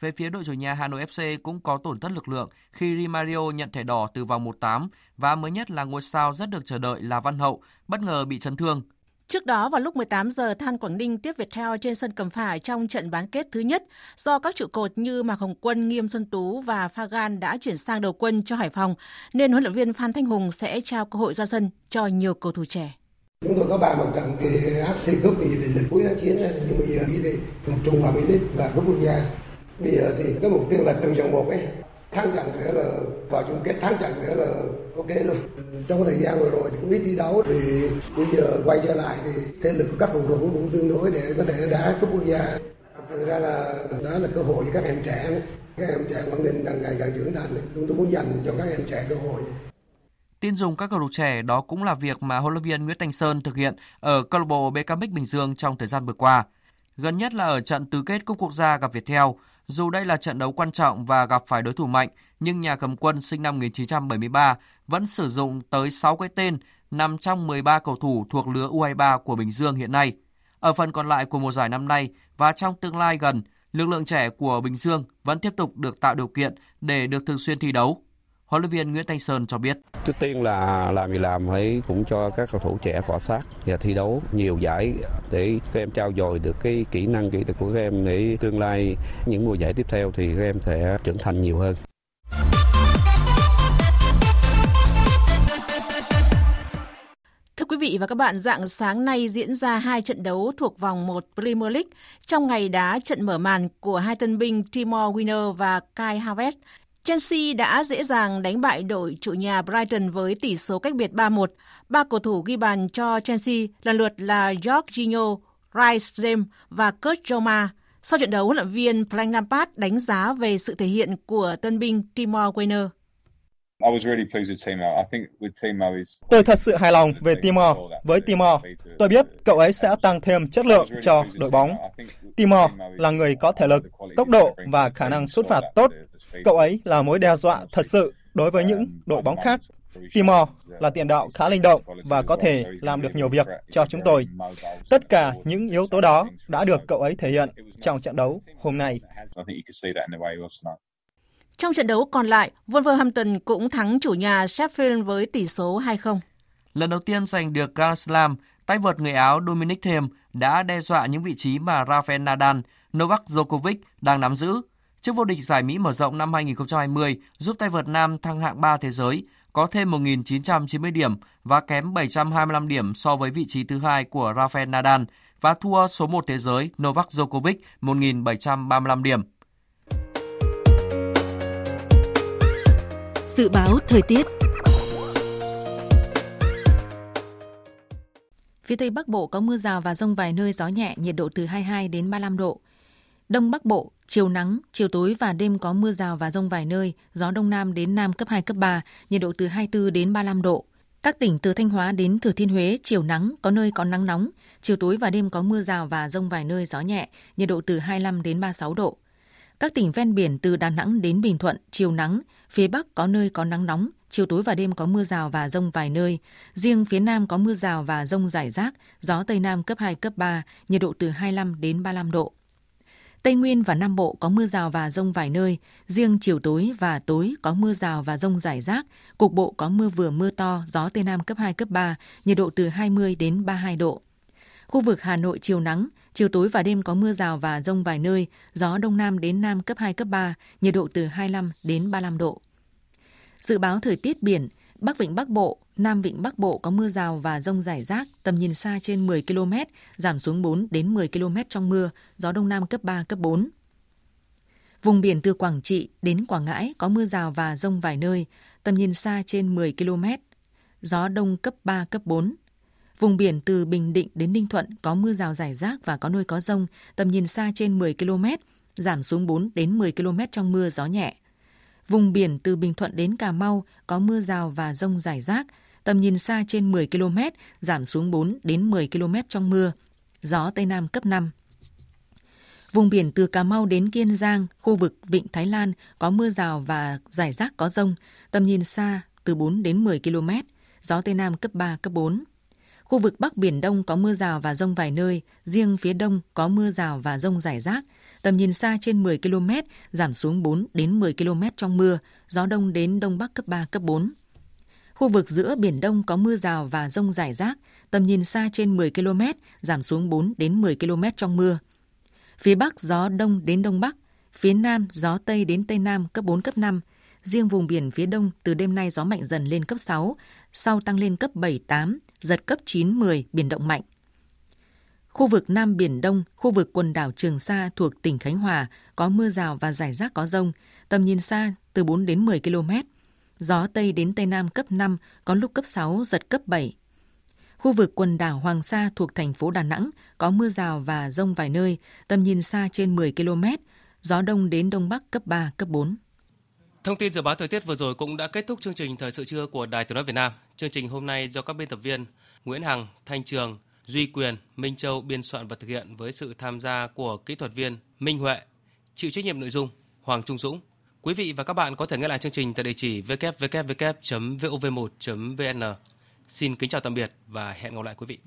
Về phía đội chủ nhà Hà Nội FC cũng có tổn thất lực lượng khi Rimario nhận thẻ đỏ từ vòng 1-8 và mới nhất là ngôi sao rất được chờ đợi là Văn Hậu bất ngờ bị chấn thương. Trước đó vào lúc 18 giờ Than Quảng Ninh tiếp Viettel trên sân cầm phả trong trận bán kết thứ nhất do các trụ cột như Mạc Hồng Quân, Nghiêm Xuân Tú và Phagan đã chuyển sang đầu quân cho Hải Phòng nên huấn luyện viên Phan Thanh Hùng sẽ trao cơ hội ra sân cho nhiều cầu thủ trẻ. Chúng tôi có ba mặt trận thì FC Cup thì định cuối tháng chiến nhưng bây giờ đi thì tập trung vào Mỹ và các quốc gia. Bây giờ thì cái mục tiêu là từng trận một ấy. Thắng trận nữa là vào chung kết, thắng trận nữa là ok luôn. Trong thời gian vừa rồi thì cũng biết đi đấu thì bây giờ quay trở lại thì thế lực của các cầu thủ cũng tương đối để có thể đá cúp quốc gia. Thực ra là đó là cơ hội cho các em trẻ. Các em trẻ quảng ninh đang ngày càng trưởng thành. Chúng tôi muốn dành cho các em trẻ cơ hội. Tin dùng các cầu thủ trẻ đó cũng là việc mà huấn luyện viên Nguyễn Thành Sơn thực hiện ở câu lạc bộ BKM Bình Dương trong thời gian vừa qua. Gần nhất là ở trận tứ kết cúp quốc gia gặp Viettel, dù đây là trận đấu quan trọng và gặp phải đối thủ mạnh, nhưng nhà cầm quân sinh năm 1973 vẫn sử dụng tới 6 cái tên nằm trong 13 cầu thủ thuộc lứa U23 của Bình Dương hiện nay. Ở phần còn lại của mùa giải năm nay và trong tương lai gần, lực lượng trẻ của Bình Dương vẫn tiếp tục được tạo điều kiện để được thường xuyên thi đấu. Huấn luyện viên Nguyễn Thanh Sơn cho biết. Trước tiên là làm gì làm hãy cũng cho các cầu thủ trẻ cọ sát và thi đấu nhiều giải để các em trao dồi được cái kỹ năng kỹ thuật của các em để tương lai những mùa giải tiếp theo thì các em sẽ trưởng thành nhiều hơn. Thưa quý vị và các bạn, dạng sáng nay diễn ra hai trận đấu thuộc vòng 1 Premier League trong ngày đá trận mở màn của hai tân binh Timor Winner và Kai Havertz. Chelsea đã dễ dàng đánh bại đội chủ nhà Brighton với tỷ số cách biệt 3-1. Ba cầu thủ ghi bàn cho Chelsea lần lượt là Jorginho, Rice James và Kurt Joma. Sau trận đấu, huấn luyện viên Frank Lampard đánh giá về sự thể hiện của tân binh Timo Werner. Tôi thật sự hài lòng về Timor. Với Timor, tôi biết cậu ấy sẽ tăng thêm chất lượng cho đội bóng. Timor là người có thể lực, tốc độ và khả năng xuất phạt tốt. Cậu ấy là mối đe dọa thật sự đối với những đội bóng khác. Timor là tiền đạo khá linh động và có thể làm được nhiều việc cho chúng tôi. Tất cả những yếu tố đó đã được cậu ấy thể hiện trong trận đấu hôm nay. Trong trận đấu còn lại, Wolverhampton cũng thắng chủ nhà Sheffield với tỷ số 2-0. Lần đầu tiên giành được Grand Slam, tay vợt người Áo Dominic Thiem đã đe dọa những vị trí mà Rafael Nadal, Novak Djokovic đang nắm giữ. Chức vô địch giải Mỹ mở rộng năm 2020 giúp tay vợt nam thăng hạng 3 thế giới, có thêm 1.990 điểm và kém 725 điểm so với vị trí thứ hai của Rafael Nadal và thua số 1 thế giới Novak Djokovic 1.735 điểm. Dự báo thời tiết Phía Tây Bắc Bộ có mưa rào và rông vài nơi gió nhẹ, nhiệt độ từ 22 đến 35 độ. Đông Bắc Bộ, chiều nắng, chiều tối và đêm có mưa rào và rông vài nơi, gió Đông Nam đến Nam cấp 2, cấp 3, nhiệt độ từ 24 đến 35 độ. Các tỉnh từ Thanh Hóa đến Thừa Thiên Huế, chiều nắng, có nơi có nắng nóng, chiều tối và đêm có mưa rào và rông vài nơi, gió nhẹ, nhiệt độ từ 25 đến 36 độ. Các tỉnh ven biển từ Đà Nẵng đến Bình Thuận, chiều nắng, phía Bắc có nơi có nắng nóng, chiều tối và đêm có mưa rào và rông vài nơi. Riêng phía Nam có mưa rào và rông rải rác, gió Tây Nam cấp 2, cấp 3, nhiệt độ từ 25 đến 35 độ. Tây Nguyên và Nam Bộ có mưa rào và rông vài nơi, riêng chiều tối và tối có mưa rào và rông rải rác, cục bộ có mưa vừa mưa to, gió Tây Nam cấp 2, cấp 3, nhiệt độ từ 20 đến 32 độ. Khu vực Hà Nội chiều nắng, chiều tối và đêm có mưa rào và rông vài nơi, gió Đông Nam đến Nam cấp 2, cấp 3, nhiệt độ từ 25 đến 35 độ. Dự báo thời tiết biển, Bắc Vịnh Bắc Bộ, Nam Vịnh Bắc Bộ có mưa rào và rông rải rác, tầm nhìn xa trên 10 km, giảm xuống 4 đến 10 km trong mưa, gió Đông Nam cấp 3, cấp 4. Vùng biển từ Quảng Trị đến Quảng Ngãi có mưa rào và rông vài nơi, tầm nhìn xa trên 10 km, gió Đông cấp 3, cấp 4. Vùng biển từ Bình Định đến Ninh Thuận có mưa rào rải rác và có nơi có rông, tầm nhìn xa trên 10 km, giảm xuống 4 đến 10 km trong mưa gió nhẹ. Vùng biển từ Bình Thuận đến Cà Mau có mưa rào và rông rải rác, tầm nhìn xa trên 10 km, giảm xuống 4 đến 10 km trong mưa, gió Tây Nam cấp 5. Vùng biển từ Cà Mau đến Kiên Giang, khu vực Vịnh Thái Lan có mưa rào và rải rác có rông, tầm nhìn xa từ 4 đến 10 km, gió Tây Nam cấp 3, cấp 4. Khu vực Bắc Biển Đông có mưa rào và rông vài nơi, riêng phía Đông có mưa rào và rông rải rác, tầm nhìn xa trên 10 km, giảm xuống 4 đến 10 km trong mưa, gió Đông đến Đông Bắc cấp 3, cấp 4. Khu vực giữa Biển Đông có mưa rào và rông rải rác, tầm nhìn xa trên 10 km, giảm xuống 4 đến 10 km trong mưa. Phía Bắc gió Đông đến Đông Bắc, phía Nam gió Tây đến Tây Nam cấp 4, cấp 5. Riêng vùng biển phía Đông từ đêm nay gió mạnh dần lên cấp 6, sau tăng lên cấp 7, 8, giật cấp 9, 10, biển động mạnh. Khu vực Nam Biển Đông, khu vực quần đảo Trường Sa thuộc tỉnh Khánh Hòa có mưa rào và rải rác có rông, tầm nhìn xa từ 4 đến 10 km. Gió Tây đến Tây Nam cấp 5, có lúc cấp 6, giật cấp 7. Khu vực quần đảo Hoàng Sa thuộc thành phố Đà Nẵng có mưa rào và rông vài nơi, tầm nhìn xa trên 10 km, gió đông đến đông bắc cấp 3, cấp 4. Thông tin dự báo thời tiết vừa rồi cũng đã kết thúc chương trình Thời sự trưa của Đài Tiếng nói Việt Nam. Chương trình hôm nay do các biên tập viên Nguyễn Hằng, Thanh Trường, Duy Quyền, Minh Châu biên soạn và thực hiện với sự tham gia của kỹ thuật viên Minh Huệ, chịu trách nhiệm nội dung Hoàng Trung Dũng. Quý vị và các bạn có thể nghe lại chương trình tại địa chỉ www.vov1.vn. Xin kính chào tạm biệt và hẹn gặp lại quý vị.